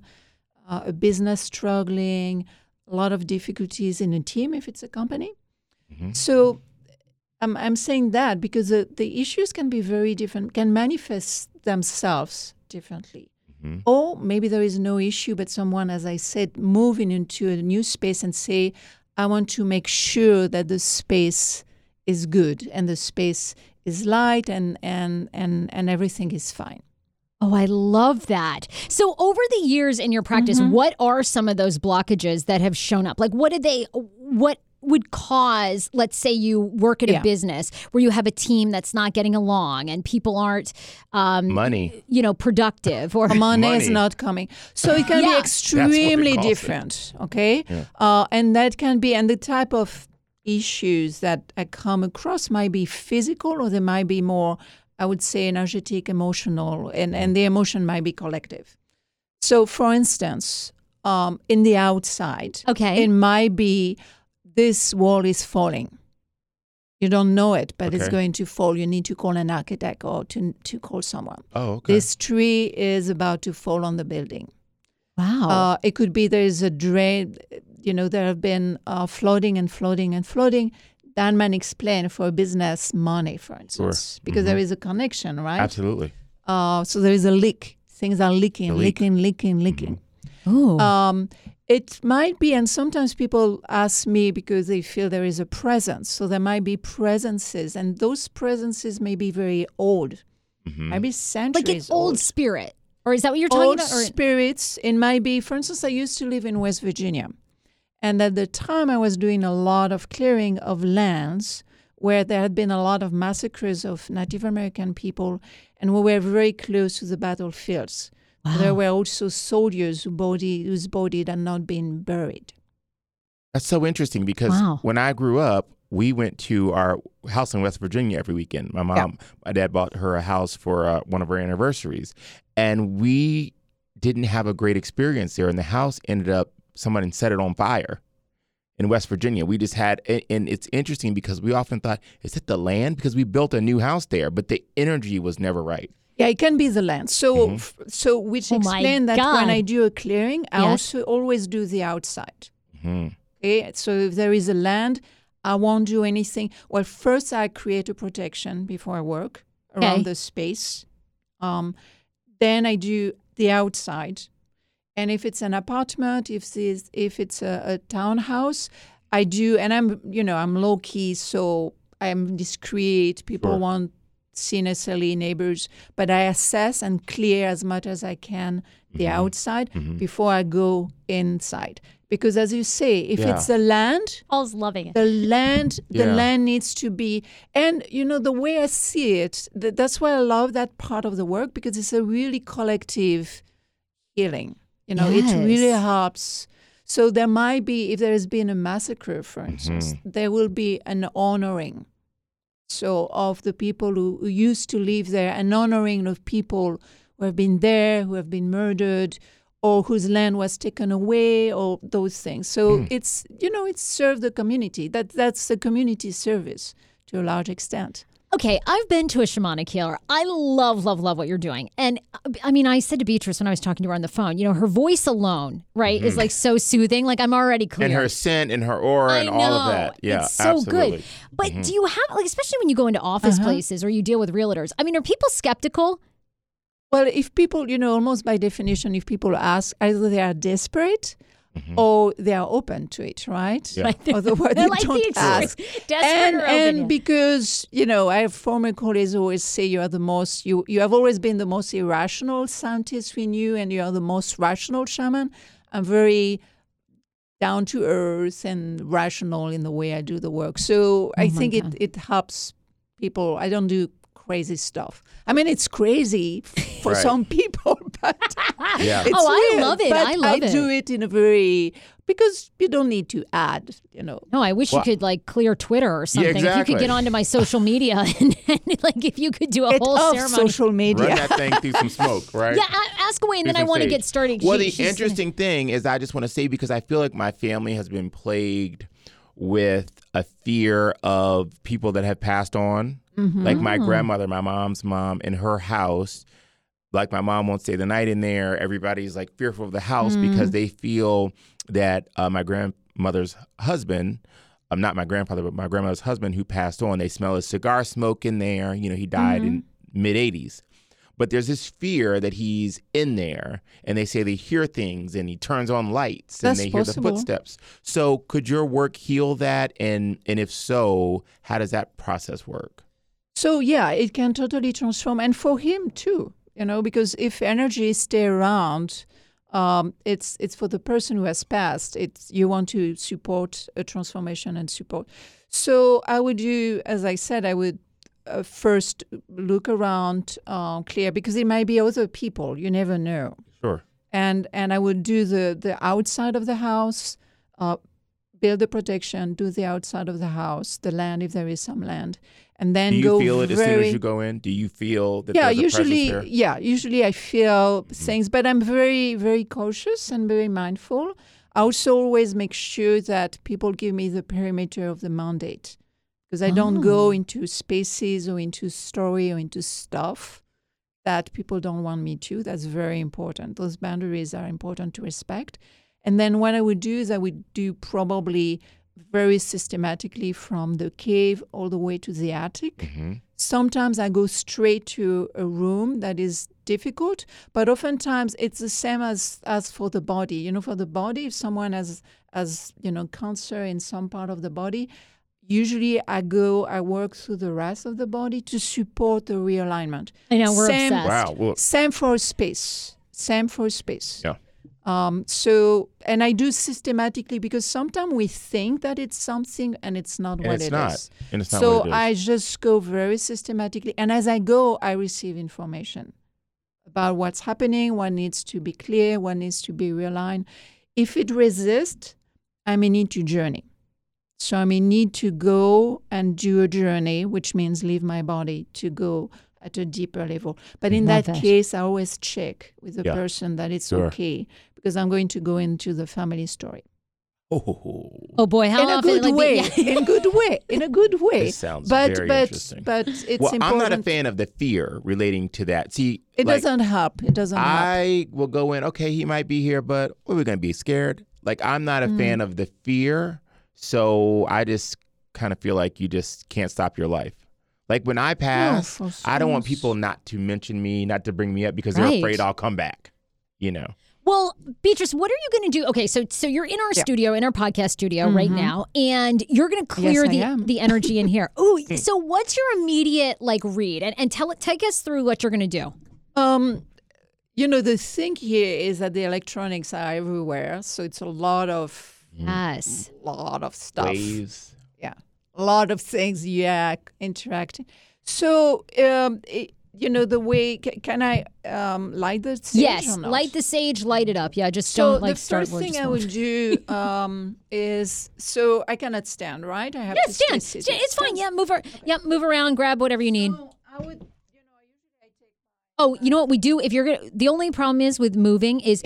S12: uh, a business struggling, a lot of difficulties in a team if it's a company. So I'm, I'm saying that because the, the issues can be very different, can manifest themselves differently. Or maybe there is no issue, but someone, as I said, moving into a new space and say, I want to make sure that the space is good and the space is light and, and, and, and everything is fine.
S1: Oh, I love that. So, over the years in your practice,
S12: Mm-hmm.
S1: what are some of those blockages that have shown up? Like, what did they, what would cause, let's say you work at a business where you have a team that's not getting along and people aren't, um,
S5: Money.
S1: you know, productive or.
S12: money, is not coming. So it can
S1: Yeah.
S12: be
S1: That's
S5: what it
S12: extremely
S5: calls it.
S12: different, okay? Uh, and that can be, and the type of issues that I come across might be physical or they might be more, I would say, energetic, emotional, and, and the emotion might be collective. So, for instance, um, in the outside,
S1: Okay.
S12: it might be this wall is falling. You don't know it, but it's going to fall. You need to call an architect or to, to call someone.
S5: Oh, okay.
S12: This tree is about to fall on the building.
S1: wow.
S12: Uh, it could be there is a drain, you know, there have been uh, flooding and flooding and flooding. That might explain for business money, for instance, because there is a connection, right?
S5: Absolutely.
S12: Uh, so there is a leak. Things are leaking,
S5: leak.
S12: leaking, leaking, leaking.
S1: Ooh.
S12: Um, it might be, and sometimes people ask me because they feel there is a presence. So there might be presences, and those presences may be very old, maybe centuries.
S1: like
S12: centuries
S1: an old spirit. Or is that what you're talking
S12: old
S1: about? Or-
S12: spirits. It might be, for instance, I used to live in West Virginia. And at the time, I was doing a lot of clearing of lands where there had been a lot of massacres of Native American people, and we were very close to the battlefields. There were also soldiers who body, whose bodies had not been buried.
S5: That's so interesting because
S1: Wow.
S5: when I grew up, we went to our house in West Virginia every weekend. My mom, my dad bought her a house for uh, one of her anniversaries, and we didn't have a great experience there. And the house ended up someone and set it on fire in West Virginia. We just had, and it's interesting because we often thought, is it the land? Because we built a new house there, but the energy was never right.
S12: Yeah, it can be the land. So,
S5: Mm-hmm.
S12: f- so which
S1: Oh
S12: explain that when I do a clearing, I
S1: Yes.
S12: also always do the outside.
S5: Hmm.
S12: Okay, so if there is a land, I won't do anything. Well, first I create a protection before I work around
S1: Okay.
S12: the space. Um, then I do the outside, and if it's an apartment, if this, if it's a, a townhouse, I do. And I'm, you know, I'm low key, so I'm discreet. People
S5: Sure.
S12: won't see necessarily neighbors, but I assess and clear as much as I can the
S5: Mm-hmm.
S12: outside before I go inside. Because as you say, if
S5: Yeah.
S12: it's the land,
S1: Paul's loving it.
S12: the land the
S5: Yeah.
S12: land needs to be and you know the way i see it th- that's why i love that part of the work because it's a really collective healing you know it really helps So there might be, if there has been a massacre, for mm-hmm. instance, there will be an honoring. So of the people who, who used to live there, an honoring of people who have been there, who have been murdered, or whose land was taken away, or those things. So mm. it's you know it's serve the community. That that's the community service to a large extent.
S1: Okay, I've been to a shamanic healer. I love, love, love what you're doing. And uh, I mean, I said to Beatrice when I was talking to her on the phone, you know, her voice alone, right, is like so soothing. Like I'm already clear.
S5: And her scent and her aura
S1: I
S5: and
S1: know.
S5: all of that. Yeah,
S1: it's so
S5: absolutely.
S1: good. But do you have like, especially when you go into office
S12: Uh-huh.
S1: places or you deal with realtors? I mean, are people skeptical?
S12: Well, if people, you know, almost by definition, if people ask, either they are desperate or they are open to it, right?
S5: Mm-hmm. Yeah.
S1: Right.
S12: Otherwise, they
S1: like the
S12: don't
S1: extreme.
S12: ask.
S1: Desperate
S12: and
S1: open,
S12: and because you know, I have former colleagues who always say you are the most you you have always been the most irrational scientist we knew, and you are the most rational shaman. I'm very down to earth and rational in the way I do the work. So I
S1: Oh my
S12: think it it helps people. I don't do crazy stuff. I mean, it's crazy for
S5: Right.
S12: some people, but
S5: Yeah.
S12: it's
S1: Oh, I love it.
S12: But
S1: I love it.
S12: I do it in a very because you don't need to add. You know,
S1: No, I wish
S5: Well-
S1: you could like clear Twitter or something. If you could get onto my social media and, and like if you could do a
S12: get
S1: whole
S12: off
S1: ceremony.
S12: social media.
S5: Run that thing through some smoke, right?
S1: yeah, ask away, and
S5: Through
S1: then I want to get started.
S5: Well,
S1: She-
S5: the interesting thing is, I just want to say because I feel like my family has been plagued with a fear of people that have passed on.
S1: Mm-hmm.
S5: Like my grandmother, my mom's mom, in her house, like my mom won't stay the night in there. Everybody's like fearful of the house
S1: Mm.
S5: because they feel that uh, my grandmother's husband, um, not my grandfather, but my grandmother's husband who passed on, they smell his cigar smoke in there. You know, he died in
S1: Mm-hmm.
S5: mid 80s. But there's this fear that he's in there, and they say they hear things, and he turns on lights, and
S12: That's
S5: they hear the footsteps. So, could your work heal that? And and if so, how does that process work?
S12: So yeah, it can totally transform, and for him too. You know, because if energy stay around, um, it's it's for the person who has passed. It's you want to support a transformation and support. So I would do, as I said, I would uh, first look around, uh, clear because it might be other people. You never know.
S5: Sure.
S12: and and I would do the the outside of the house, uh, build the protection, do the outside of the house, the land if there is some land, and then
S5: Do you feel it as soon as you go in? Do you feel that
S12: yeah,
S5: there's a
S12: usually?
S5: Mm-hmm.
S12: yeah, usually I feel things, but I'm very, very cautious and very mindful. I also always make sure that people give me the perimeter of the mandate because I don't
S5: Oh.
S12: go into spaces or into story or into stuff that people don't want me to. That's very important. Those boundaries are important to respect. And then what I would do is I would do probably very systematically from the cave all the way to the attic.
S5: Mm-hmm.
S12: Sometimes I go straight to a room that is difficult, but oftentimes it's the same as as for the body. You know, for the body, if someone has has you know cancer in some part of the body, usually I go I work through the rest of the body to support the realignment.
S1: I know we're
S12: Same-
S1: obsessed.
S5: Wow. Well,
S12: Same for space. Same for space.
S5: Yeah.
S12: Um, so, and I do systematically because sometimes we think that it's something and it's not
S5: and
S12: what
S5: it's
S12: it
S5: not.
S12: is.
S5: And it's not
S12: so
S5: what it is.
S12: I just go very systematically, and as I go, I receive information about what's happening, what needs to be clear, what needs to be realigned. If it resists, I may need to journey. So I may need to go and do a journey, which means leave my body to go at a deeper level. But in that
S1: that.
S12: case, I always check with the
S5: Yeah.
S12: person that it's
S5: Sure.
S12: okay because I'm going to go into the family story
S5: oh,
S1: Oh boy, how
S12: in a
S1: often?
S12: good
S1: like,
S12: way,
S1: yeah.
S12: in a good way, in a good way.
S5: This sounds
S12: but
S5: very
S12: but
S5: interesting.
S12: but it's
S5: well,
S12: important.
S5: I'm not a fan of the fear relating to that. See,
S12: It
S5: like,
S12: doesn't help. It doesn't help.
S5: I will go in. Okay, he might be here, but what are we gonna be scared? Like I'm not a
S12: Mm.
S5: fan of the fear, so I just kind of feel like you just can't stop your life. Like when I pass,
S12: for
S5: I don't want people not to mention me, not to bring me up because they're afraid I'll come back. You know.
S1: Well, Beatrice, what are you going to do? Okay, so so you're in our
S12: Yeah.
S1: studio, in our podcast studio right now, and you're going to clear
S12: I
S1: the the energy in here. Ooh, so what's your immediate like read? And and tell it take us through what you're going to do.
S12: Um, you know, the thing here is that the electronics are everywhere, so it's a lot of
S1: Yes.
S12: lot of stuff.
S5: Waves.
S12: Yeah, a lot of things. Yeah, interacting. So um, it, you know the way. ca- Can I um, light the sage
S1: yes,
S12: or not?
S1: light the sage, light it up. Yeah, just
S12: So
S1: don't like
S12: the
S1: start
S12: first
S1: words
S12: thing I would do um, is so I cannot stand, right? I have
S1: Yeah,
S12: to
S1: stand. Stand. It's fine. Yeah, move. Ar- yeah, move around. Grab whatever you need.
S12: So I would, you know, usually I take
S1: Oh, you know what we do? If you're gonna, the only problem is with moving is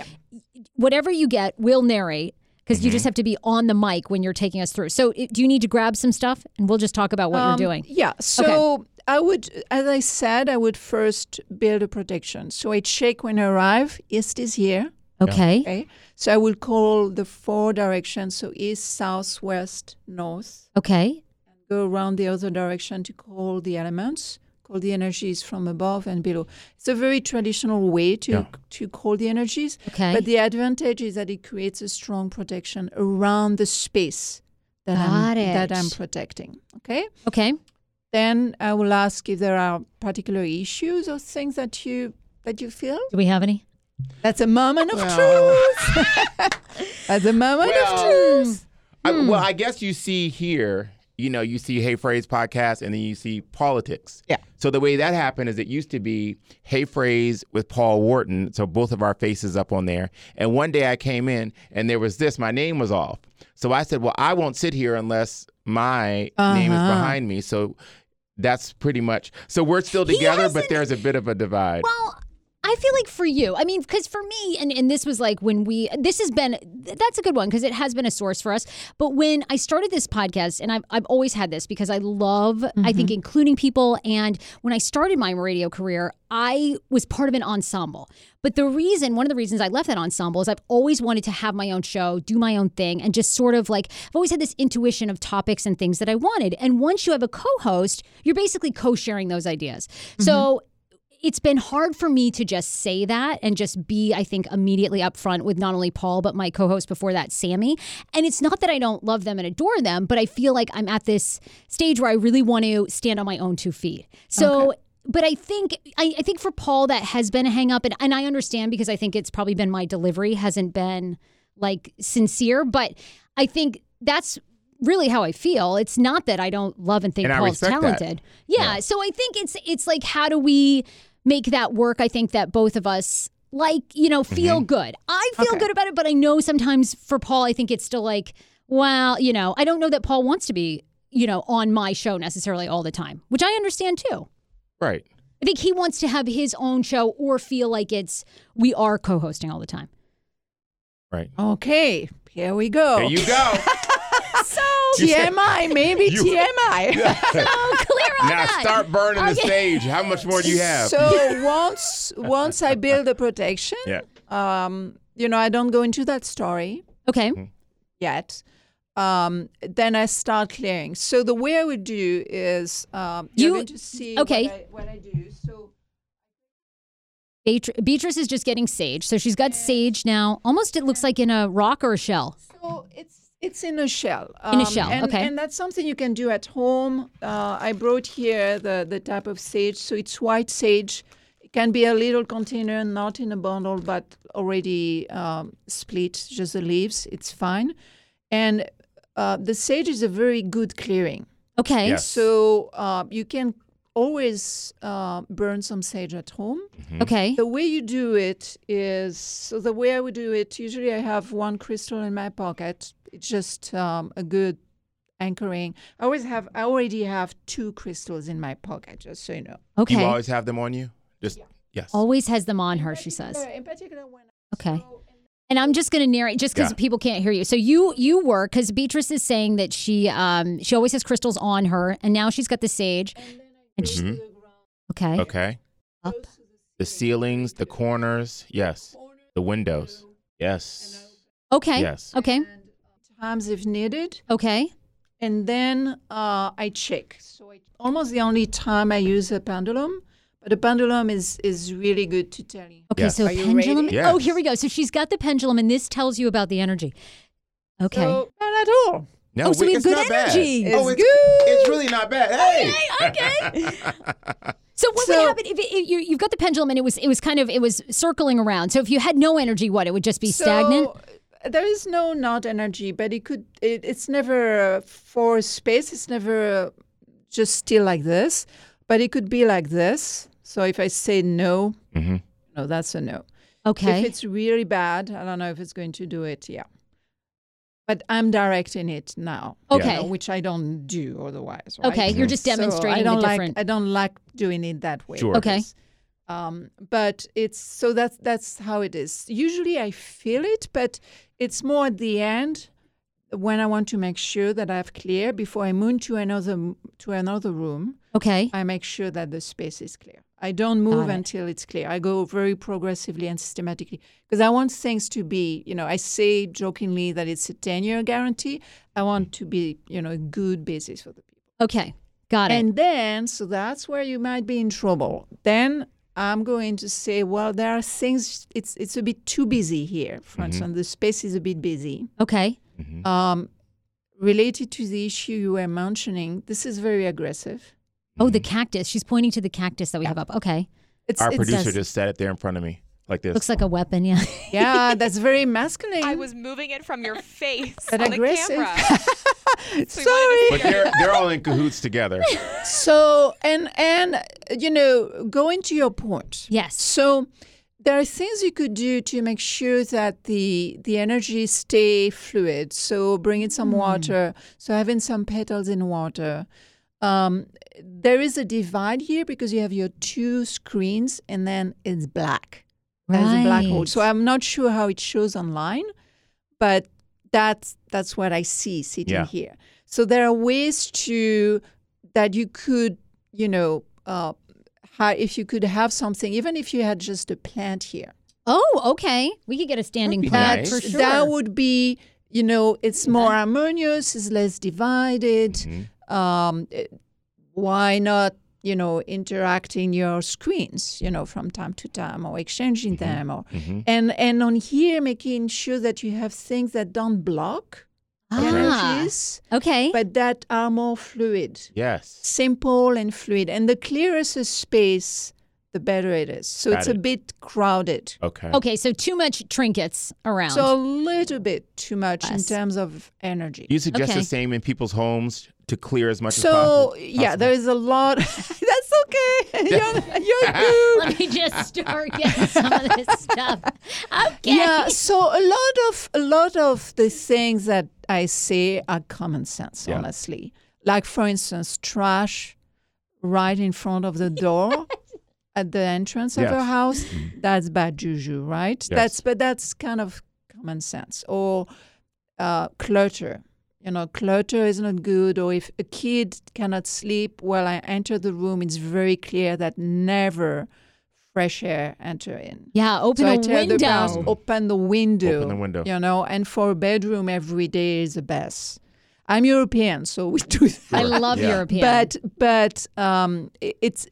S1: whatever you get, we'll narrate because you
S12: Mm-hmm.
S1: just have to be on the mic when you're taking us through. So, do you need to grab some stuff, and we'll just talk about what
S12: Um,
S1: you're doing?
S12: Yeah. So I would, as I said, I would first build a protection. So I check when I arrive. East is here.
S1: Okay.
S12: Okay. So I will call the four directions. So east, south, west, north.
S1: Okay.
S12: And Go around the other direction to call the elements. Call the energies from above and below. It's a very traditional way to
S5: Yeah.
S12: to call the energies.
S1: Okay.
S12: But the advantage is that it creates a strong protection around the space that
S1: Got
S12: I'm that I'm protecting. Okay.
S1: Okay.
S12: Then I will ask if there are particular issues or things that you that you feel.
S1: Do we have any?
S12: That's a moment of truth. That's a moment of truth.
S5: I,
S1: Hmm.
S5: well, I guess you see here, you know, you see Hey Frase podcast and then you see politics.
S7: Yeah.
S5: So the way that happened is it used to be Hey Frase with Paul Wharton, so both of our faces up on there. And one day I came in and there was this, my name was off. So I said, well, I won't sit here unless my name is
S12: Uh-huh.
S5: behind me. So that's pretty much. So we're still together, but there's a bit of a divide.
S1: Well, I feel like for you, I mean, because for me, and, and this was like when we, this has been, that's a good one because it has been a source for us. But when I started this podcast, and I've, I've always had this because I love, I think, mm-hmm. including people. And when I started my radio career, I was part of an ensemble. But the reason, one of the reasons I left that ensemble is I've always wanted to have my own show, do my own thing, and just sort of like, I've always had this intuition of topics and things that I wanted. And once you have a co host, you're basically co sharing those ideas. So, mm-hmm. It's been hard for me to just say that and just be, I think, immediately upfront with not only Paul, but my co host before that, Sammy. And it's not that I don't love them and adore them, but I feel like I'm at this stage where I really want to stand on my own two feet. So, but I think I, I think for Paul that has been a hang up and, and I understand because I think it's probably been my delivery hasn't been like sincere, but I think that's really how I feel. It's not that I don't love and think
S5: And
S1: Paul's talented. Yeah, So I think it's it's like how do we make that work? I think that both of us like, you know, feel
S5: Mm-hmm.
S1: good. I feel
S12: Okay.
S1: good about it, but I know sometimes for Paul, I think it's still like, well, you know, I don't know that Paul wants to be, you know, on my show necessarily all the time, which I understand too.
S5: right.
S1: I think he wants to have his own show or feel like it's we are co-hosting all the time.
S5: Right.
S12: Okay, here we go.
S5: There you go.
S12: TMI, maybe
S5: You-
S12: TMI.
S1: Clear on
S5: now
S1: that.
S5: start burning the
S1: Okay.
S5: stage. How much more do you have?
S12: So once once I build a protection,
S5: yeah.
S12: um, you know, I don't go into that story
S1: Okay.
S12: yet. Um, then I start clearing. So the way I would do is um, you're
S1: You-
S12: going to see
S1: okay.
S12: what, I, what I do. So
S1: Beatrice is just getting sage. So she's got sage now. Almost it looks like in a rock or a shell.
S12: So it's it's in a shell.
S1: In a
S12: Um,
S1: shell,
S12: and,
S1: okay.
S12: And that's something you can do at home. Uh, I brought here the the type of sage. So it's white sage. It can be a little container, not in a bundle, but already um, split, just the leaves. It's fine. And uh, the sage is a very good clearing.
S1: Okay.
S5: Yes.
S12: So uh, you can always uh, burn some sage at home.
S1: Okay.
S12: The way you do it is so the way I would do it. Usually, I have one crystal in my pocket. It's just um, a good anchoring. I always have. I already have two crystals in my pocket, just so you know.
S1: Okay.
S5: You always have them on you? Just yes.
S1: Always has them on her, she says.
S12: In particular, when
S1: Okay. And I'm just going to narrate just because
S5: Yeah.
S1: people can't hear you. So you you work because Beatrice is saying that she um she always has crystals on her, and now she's got the sage. And she,
S5: Mhm.
S1: okay.
S5: Okay.
S1: Up.
S5: The ceilings, the corners, yes. The windows, yes.
S1: Okay.
S5: Yes.
S1: Okay.
S12: Times if needed,
S1: Okay.
S12: and then uh, I check. So I, almost the only time I use a pendulum, but a pendulum is is really good to tell you.
S1: Okay.
S5: Yes.
S1: So
S12: Are
S1: pendulum.
S12: ready?
S1: Oh, here we go. So she's got the pendulum, and this tells you about the energy. Okay.
S12: So, not at all.
S5: No,
S1: Oh, so we have
S5: it's
S1: good
S5: not bad.
S1: energy.
S5: Oh,
S12: It's
S5: it's
S12: good.
S5: It's really not bad. Hey.
S1: okay. So what
S12: So-
S1: would happen if, it, if you, you've got the pendulum and it was it was kind of it was circling around? So if you had no energy, what it would just be stagnant?
S12: So, there is no not energy, but it could. It, it's never uh, for space. It's never uh, just still like this, but it could be like this. So if I say no,
S5: Mhm.
S12: no, that's a no.
S1: Okay.
S12: If it's really bad, I don't know if it's going to do it. Yeah. But I'm directing it now. you
S1: Okay.
S12: know, which I don't do otherwise. Right?
S1: Okay, you're just
S12: So
S1: demonstrating
S12: I don't
S1: the
S12: like.
S1: different-
S12: I don't like doing it that way.
S5: Sure.
S1: Okay.
S12: Um, but it's so that's that's how it is. Usually I feel it, but it's more at the end when I want to make sure that I've clear before I move to another to another room.
S1: okay.
S12: I make sure that the space is clear. I don't move
S1: it.
S12: until it's clear. I go very progressively and systematically because I want things to be, you know, I say jokingly that it's a 10 year guarantee. I want to be, you know, a good basis for the people.
S1: Okay. Got it.
S12: And then, so that's where you might be in trouble. Then I'm going to say, well, there are things, it's, it's a bit too busy here. For instance, mm-hmm. the space is a bit busy.
S1: okay. Mm-hmm.
S12: Um, related to the issue you were mentioning, this is very aggressive.
S1: Oh, the mm-hmm. cactus. She's pointing to the cactus that we have up. Okay.
S12: It's,
S5: Our
S12: it's-
S5: producer
S1: does-
S5: just set it there in front of me like this.
S1: Looks like a weapon. Yeah.
S12: Yeah, that's very masculine.
S4: I was moving it from your face
S12: That
S4: on
S12: aggressive.
S4: the camera.
S12: Sorry.
S5: but they're they're all in cahoots together.
S12: So and and you know, going to your point.
S1: Yes.
S12: So there are things you could do to make sure that the the energy stay fluid. So bringing some water. So having some petals in water. Um, there is a divide here because you have your two screens and then it's black. There's a black hole. So I'm not sure how it shows online, but that's that's what I see sitting
S5: Yeah.
S12: here. So there are ways to that you could, you know, uh, if you could have something, even if you had just a plant here,
S1: Oh, okay. We could get a standing plant
S5: nice.
S1: for sure.
S12: that would be, you know, it's more harmonious, it's less divided. Um, eh, why not, you know, interacting your screens, you know, from time to time or exchanging them or and and on here making sure that you have things that don't block
S1: Ah,
S12: energies,
S1: okay.
S12: but that are more fluid
S5: Yes.
S12: simple and fluid. And the clearer the space, the better it is. So
S5: Got
S12: it's
S5: it.
S12: a bit crowded.
S5: Okay.
S1: okay. So too much trinkets around.
S12: So a little bit too much in terms of energy.
S5: You suggest
S1: Okay.
S5: the same in people's homes to clear as much as possible.
S12: So yeah, there is a lot. That's okay. You're, you're good.
S1: Let me just start getting some of this stuff. Okay.
S12: Yeah. So a lot of a lot of the things that I say are common sense,
S5: Yeah.
S12: honestly. Like for instance, trash right in front of the door. At the entrance of
S5: Yes.
S12: a house, that's bad juju, right?
S5: Yes.
S12: That's but that's kind of common sense. Or uh, clutter, you know, clutter is not good. Or if a kid cannot sleep while I enter the room, it's very clear that never fresh air enter in.
S1: Yeah. Open
S12: so I
S1: a
S12: tell the parents,
S1: window.
S12: open the window.
S5: Open the window.
S12: You know, and for a bedroom every day is the best. I'm European, so we do that.
S1: I love
S5: Yeah.
S1: European.
S12: But but um, i- it's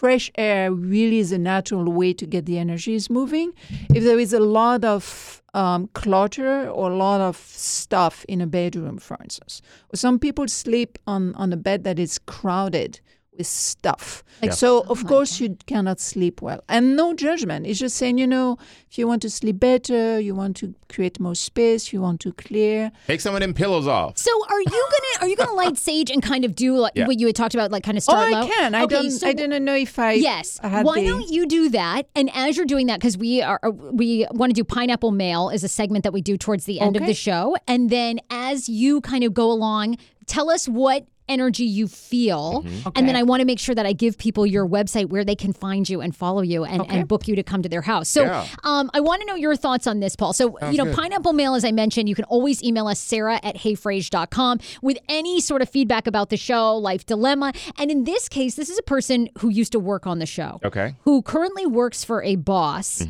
S12: fresh air really is a natural way to get the energies moving. If there is a lot of um, clutter or a lot of stuff in a bedroom, for instance, some people sleep on on a bed that is crowded with stuff.
S5: Yeah.
S12: So of oh course you cannot sleep well, and no judgment. It's just saying, you know, if you want to sleep better, you want to create more space, you want to clear.
S5: Take some of them pillows off.
S1: so are you gonna are you gonna light sage and kind of do like
S5: Yeah.
S1: what you had talked about, like kind of start?
S12: Oh,
S1: start
S12: I
S1: low?
S12: can. I
S1: Okay,
S12: don't.
S1: so
S12: I didn't know if I.
S1: Yes.
S12: I had
S1: Why
S12: the-
S1: don't you do that? And as you're doing that, because we are uh, we want to do pineapple mail is a segment that we do towards the end of the show, and then as you kind of go along, tell us what energy you feel and then i want to make sure that i give people your website where they can find you and follow you and,
S12: Okay.
S1: and book you to come to their house so
S5: Yeah.
S1: um, i want to know your thoughts on this paul so you know
S5: good.
S1: pineapple mail as i mentioned you can always email us sarah at heyfrase.com with any sort of feedback about the show life dilemma and in this case this is a person who used to work on the show
S5: Okay.
S1: who currently works for a boss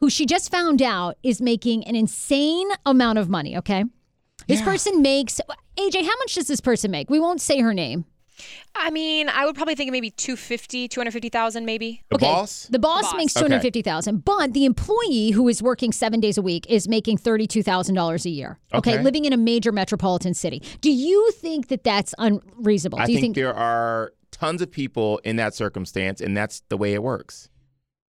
S1: who she just found out is making an insane amount of money, okay? This person makes AJ, how much does this person make? We won't say her name.
S4: I mean, I would probably think maybe 250, 250,000 maybe.
S5: The
S1: okay.
S5: boss?
S1: The boss,
S4: boss.
S1: makes
S5: Okay.
S1: 250,000, but the employee who is working 7 days a week is making $32,000 a year. Okay?
S5: Okay.
S1: living in a major metropolitan city. Do you think that that's unreasonable?
S5: I
S1: Do you
S5: think, there are tons of people in that circumstance, and that's the way it works.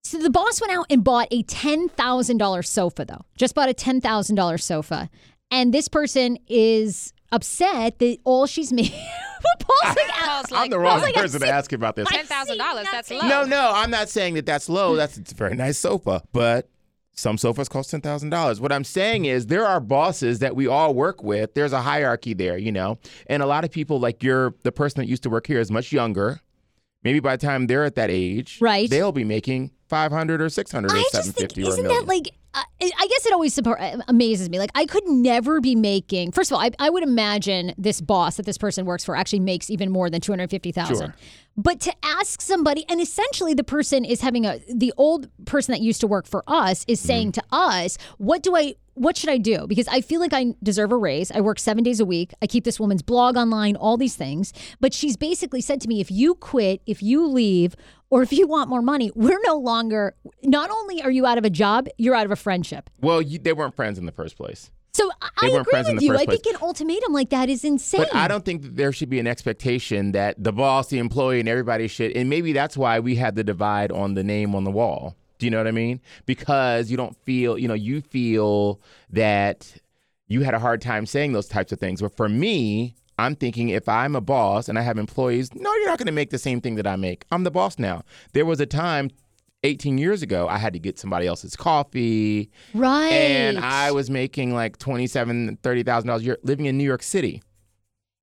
S1: So the boss went out and bought a $10,000 sofa, though. Just bought a $10,000 sofa. And this person is upset that all she's making. Paul's like,
S4: Paul's
S5: I'm the wrong
S1: like,
S5: person to ask you about this.
S4: ten thousand dollars. That's low.
S5: No, no, I'm not saying that that's low. That's it's a very nice sofa, but some sofas cost ten thousand dollars. What I'm saying is there are bosses that we all work with. There's a hierarchy there, you know, and a lot of people like you're the person that used to work here is much younger. Maybe by the time they're at that age,
S1: Right.
S5: they'll be making five hundred or six hundred or
S1: I
S5: seven
S1: just think
S5: fifty or a
S1: isn't
S5: million.
S1: that like uh, I guess it always support, amazes me. Like I could never be making. First of all, I, I would imagine this boss that this person works for actually makes even more than two hundred fifty thousand.
S5: Sure.
S1: But to ask somebody, and essentially the person is having a the old person that used to work for us is
S5: Mm-hmm.
S1: saying to us, "What do I?" What should I do? Because I feel like I deserve a raise. I work seven days a week. I keep this woman's blog online, all these things. But she's basically said to me, if you quit, if you leave, or if you want more money, we're no longer, not only are you out of a job, you're out of a friendship.
S5: well, you, they weren't friends in the first place.
S1: So I-
S5: They
S1: I agree with you. I think an ultimatum like that is insane.
S5: But I don't think that there should be an expectation that the boss, the employee, and everybody should. And maybe that's why we had the divide on the name on the wall. Do you know what I mean? Because you don't feel, you know, you feel that you had a hard time saying those types of things. But for me, I'm thinking if I'm a boss and I have employees, no, you're not going to make the same thing that I make. I'm the boss now. There was a time 18 years ago, I had to get somebody else's coffee.
S1: right.
S5: And I was making like $27,000, $30,000 a year living in New York City.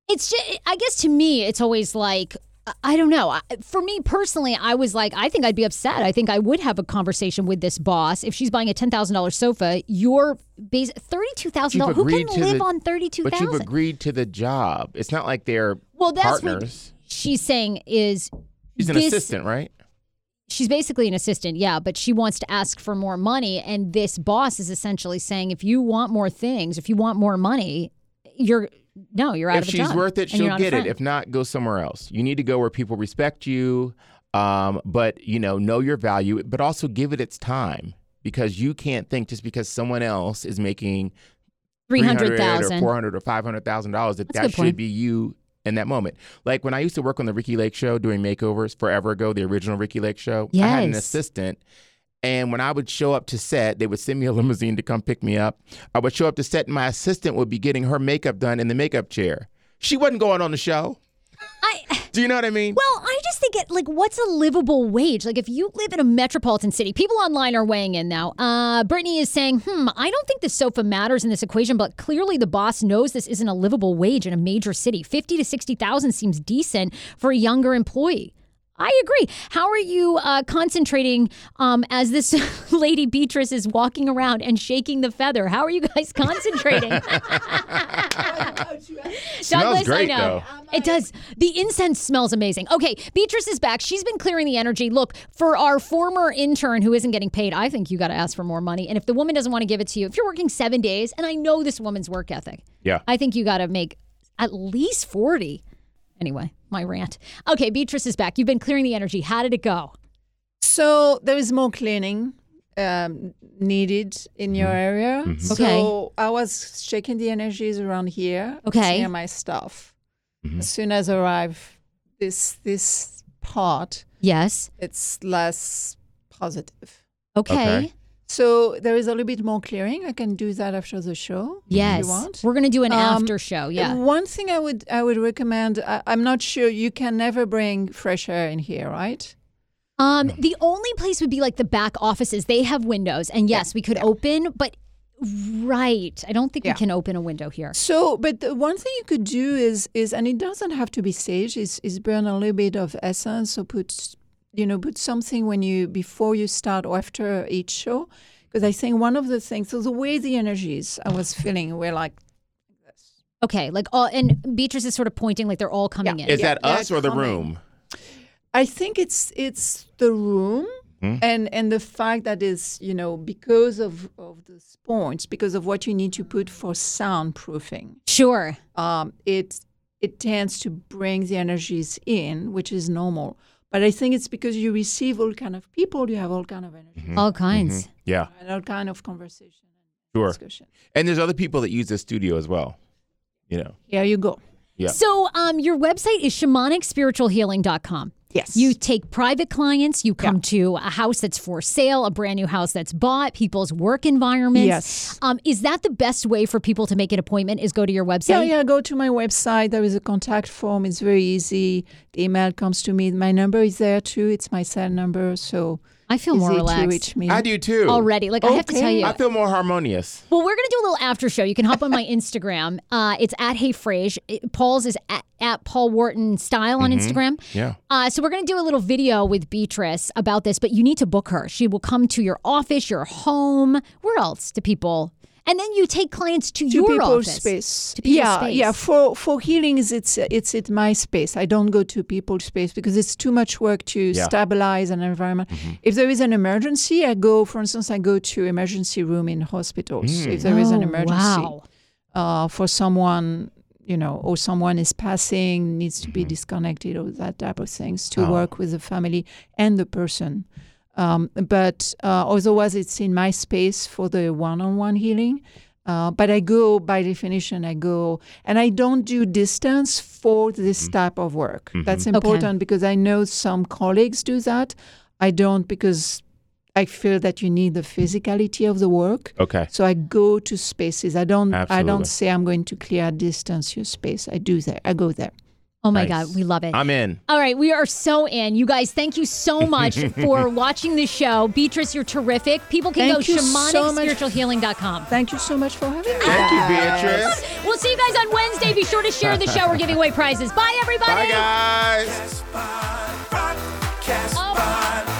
S1: It's just, I guess to me, it's always like, I- don't know. For me personally, I was like, I think I'd be upset. I think I would have a conversation with this boss if she's buying a ten thousand dollars sofa. You're base thirty two thousand dollars. Who can live
S5: the-
S1: on thirty two
S5: But you've agreed to the job. It's not like they're
S1: Well, that's
S5: partners.
S1: what she's saying. Is
S5: She's an
S1: this-
S5: assistant, right?
S1: she's basically an assistant, yeah, but she wants to ask for more money. And this boss is essentially saying, if you want more things, if you want more money, you're no, you're out
S5: If
S1: of a
S5: she's
S1: job.
S5: worth it, she'll get it. If not, go somewhere else. You need to go where people respect you, um, but you know, know your value, but also give it its time because you can't think just because someone else is making
S1: Three hundred
S5: or
S1: thousand.
S5: four hundred or five hundred thousand dollars that
S1: That's
S5: that
S1: good point.
S5: should be you in that moment. Like when I used to work on the Ricki Lake show doing makeovers forever ago, the original Ricki Lake show. yes. I had an assistant. And when I would show up to set, they would send me a limousine to come pick me up. I would show up to set, and my assistant would be getting her makeup done in the makeup chair. She wasn't going on the show.
S1: I.
S5: Do you know what I mean?
S1: Well, I just think it like what's a livable wage? Like if you live in a metropolitan city, people online are weighing in now. Uh, Brittany is saying, "Hmm, I don't think the sofa matters in this equation, but clearly the boss knows this isn't a livable wage in a major city. Fifty to sixty thousand seems decent for a younger employee." I agree. How are you uh, concentrating um, as this lady Beatrice is walking around and shaking the feather? How are you guys concentrating?
S5: Smells
S1: Douglas,
S5: great,
S1: I know. It does. The incense smells amazing. Okay, Beatrice is back. She's been clearing the energy. Look, for our former intern who isn't getting paid, I think you got to ask for more money. And if the woman doesn't want to give it to you, if you're working seven days, and I know this woman's work ethic,
S5: Yeah.
S1: I think you got to make at least 40. Anyway, my rant. Okay, Beatrice is back. You've been clearing the energy. How did it go?
S12: So there is more cleaning um, needed in your mm-hmm. area. Mm-hmm.
S1: Okay.
S12: So I was checking the energies around here.
S1: Okay.
S12: Near my stuff. Mm-hmm. As soon as I arrive, this this part,
S1: Yes.
S12: it's less positive.
S1: Okay.
S5: Okay.
S12: So there is a little bit more clearing. I can do that after the show.
S1: Yes.
S12: you want.
S1: We're going to do an
S12: Um,
S1: after show. Yeah.
S12: One thing I would I would recommend. I, I'm not sure you can never bring fresh air in here, right?
S1: Um, the only place would be like the back offices. They have windows, and yes, we could open, but right, I don't think
S12: Yeah.
S1: we can open a window here.
S12: So, but the one thing you could do is is, and it doesn't have to be sage. Is is burn a little bit of essence. So put, you know, put something when you before you start or after each show, because I think one of the things. So the way the energies I was feeling were like
S1: Okay, like all, and Beatrice is sort of pointing like they're all coming in.
S5: Is
S12: Yeah,
S5: that
S12: they're
S5: us or the
S12: coming.
S5: room?
S12: I think it's it's the room
S5: Hmm?
S12: and and the fact that is you know because of of the points because of what you need to put for soundproofing.
S1: Sure.
S12: Um, it it tends to bring the energies in, which is normal. But I think it's because you receive all kind of people, you have all kind of energy
S5: Mm-hmm.
S1: All kinds.
S5: Yeah,
S12: and all kind of conversation and
S5: sure.
S12: discussion.
S5: And there's other people that use the studio as well. You know.
S12: Here you go.
S5: Yeah.
S1: So, um, your website is shamanicspiritualhealing.com.
S7: Yes.
S1: You take private clients, you come to a house that's for sale, a brand new house that's bought, people's work environments.
S12: Yes.
S1: Um, is that the best way for people to make an appointment is go to your website?
S12: Yeah, yeah. Go to my website. There is a contact form. It's very easy. The email comes to me. My number is there too. It's my cell number. So
S1: I feel more relaxed
S12: to reach me.
S5: I do too.
S1: already. Like I have to tell you.
S5: I feel more harmonious.
S1: Well, we're gonna do a little after show. You can hop on my Instagram. Uh, it's at Hey Frase. It- Paul's is at, at Paul Wharton Style on Instagram.
S5: Yeah.
S1: Uh, so we're gonna do a little video with Beatrice about this, but you need to book her. She will come to your office, your home. Where else do people? And then you take clients to,
S12: to
S1: your
S12: people's
S1: office.
S12: space.
S1: To people's
S12: yeah,
S1: space.
S12: yeah. For for healings, it's it's at my space. I don't go to people's space because it's too much work to
S5: Yeah.
S12: stabilize an environment. Mm-hmm. If there is an emergency, I go. For instance, I go to emergency room in hospitals. Mm. If there is an
S1: Oh,
S12: emergency
S1: wow.
S12: uh, for someone, you know, or someone is passing, needs to be mm-hmm. disconnected, or that type of things, to
S5: Oh.
S12: work with the family and the person. Um, but uh, otherwise, it's in my space for the one-on-one healing. Uh, but I go by definition. I go, and I don't do distance for this type of work. That's important because I know some colleagues do that. I don't because I feel that you need the physicality of the work.
S5: Okay.
S12: So I go to spaces. I don't.
S5: Absolutely.
S12: I don't say I'm going to clear distance your space. I do that. I go there.
S1: Oh my
S5: Nice.
S1: God, we love it.
S5: I'm in.
S1: All right, we are so in. You guys, thank you so much for watching the show. Beatrice, you're terrific. People can
S12: Thank
S1: go
S12: you so much.
S1: shamanicspiritualhealing.com.
S12: Thank you so much for having me.
S5: Thank you, Beatrice.
S1: We'll see you guys on Wednesday. Be sure to share the show. We're giving away prizes. Bye, everybody.
S5: Bye, guys.
S10: Hey,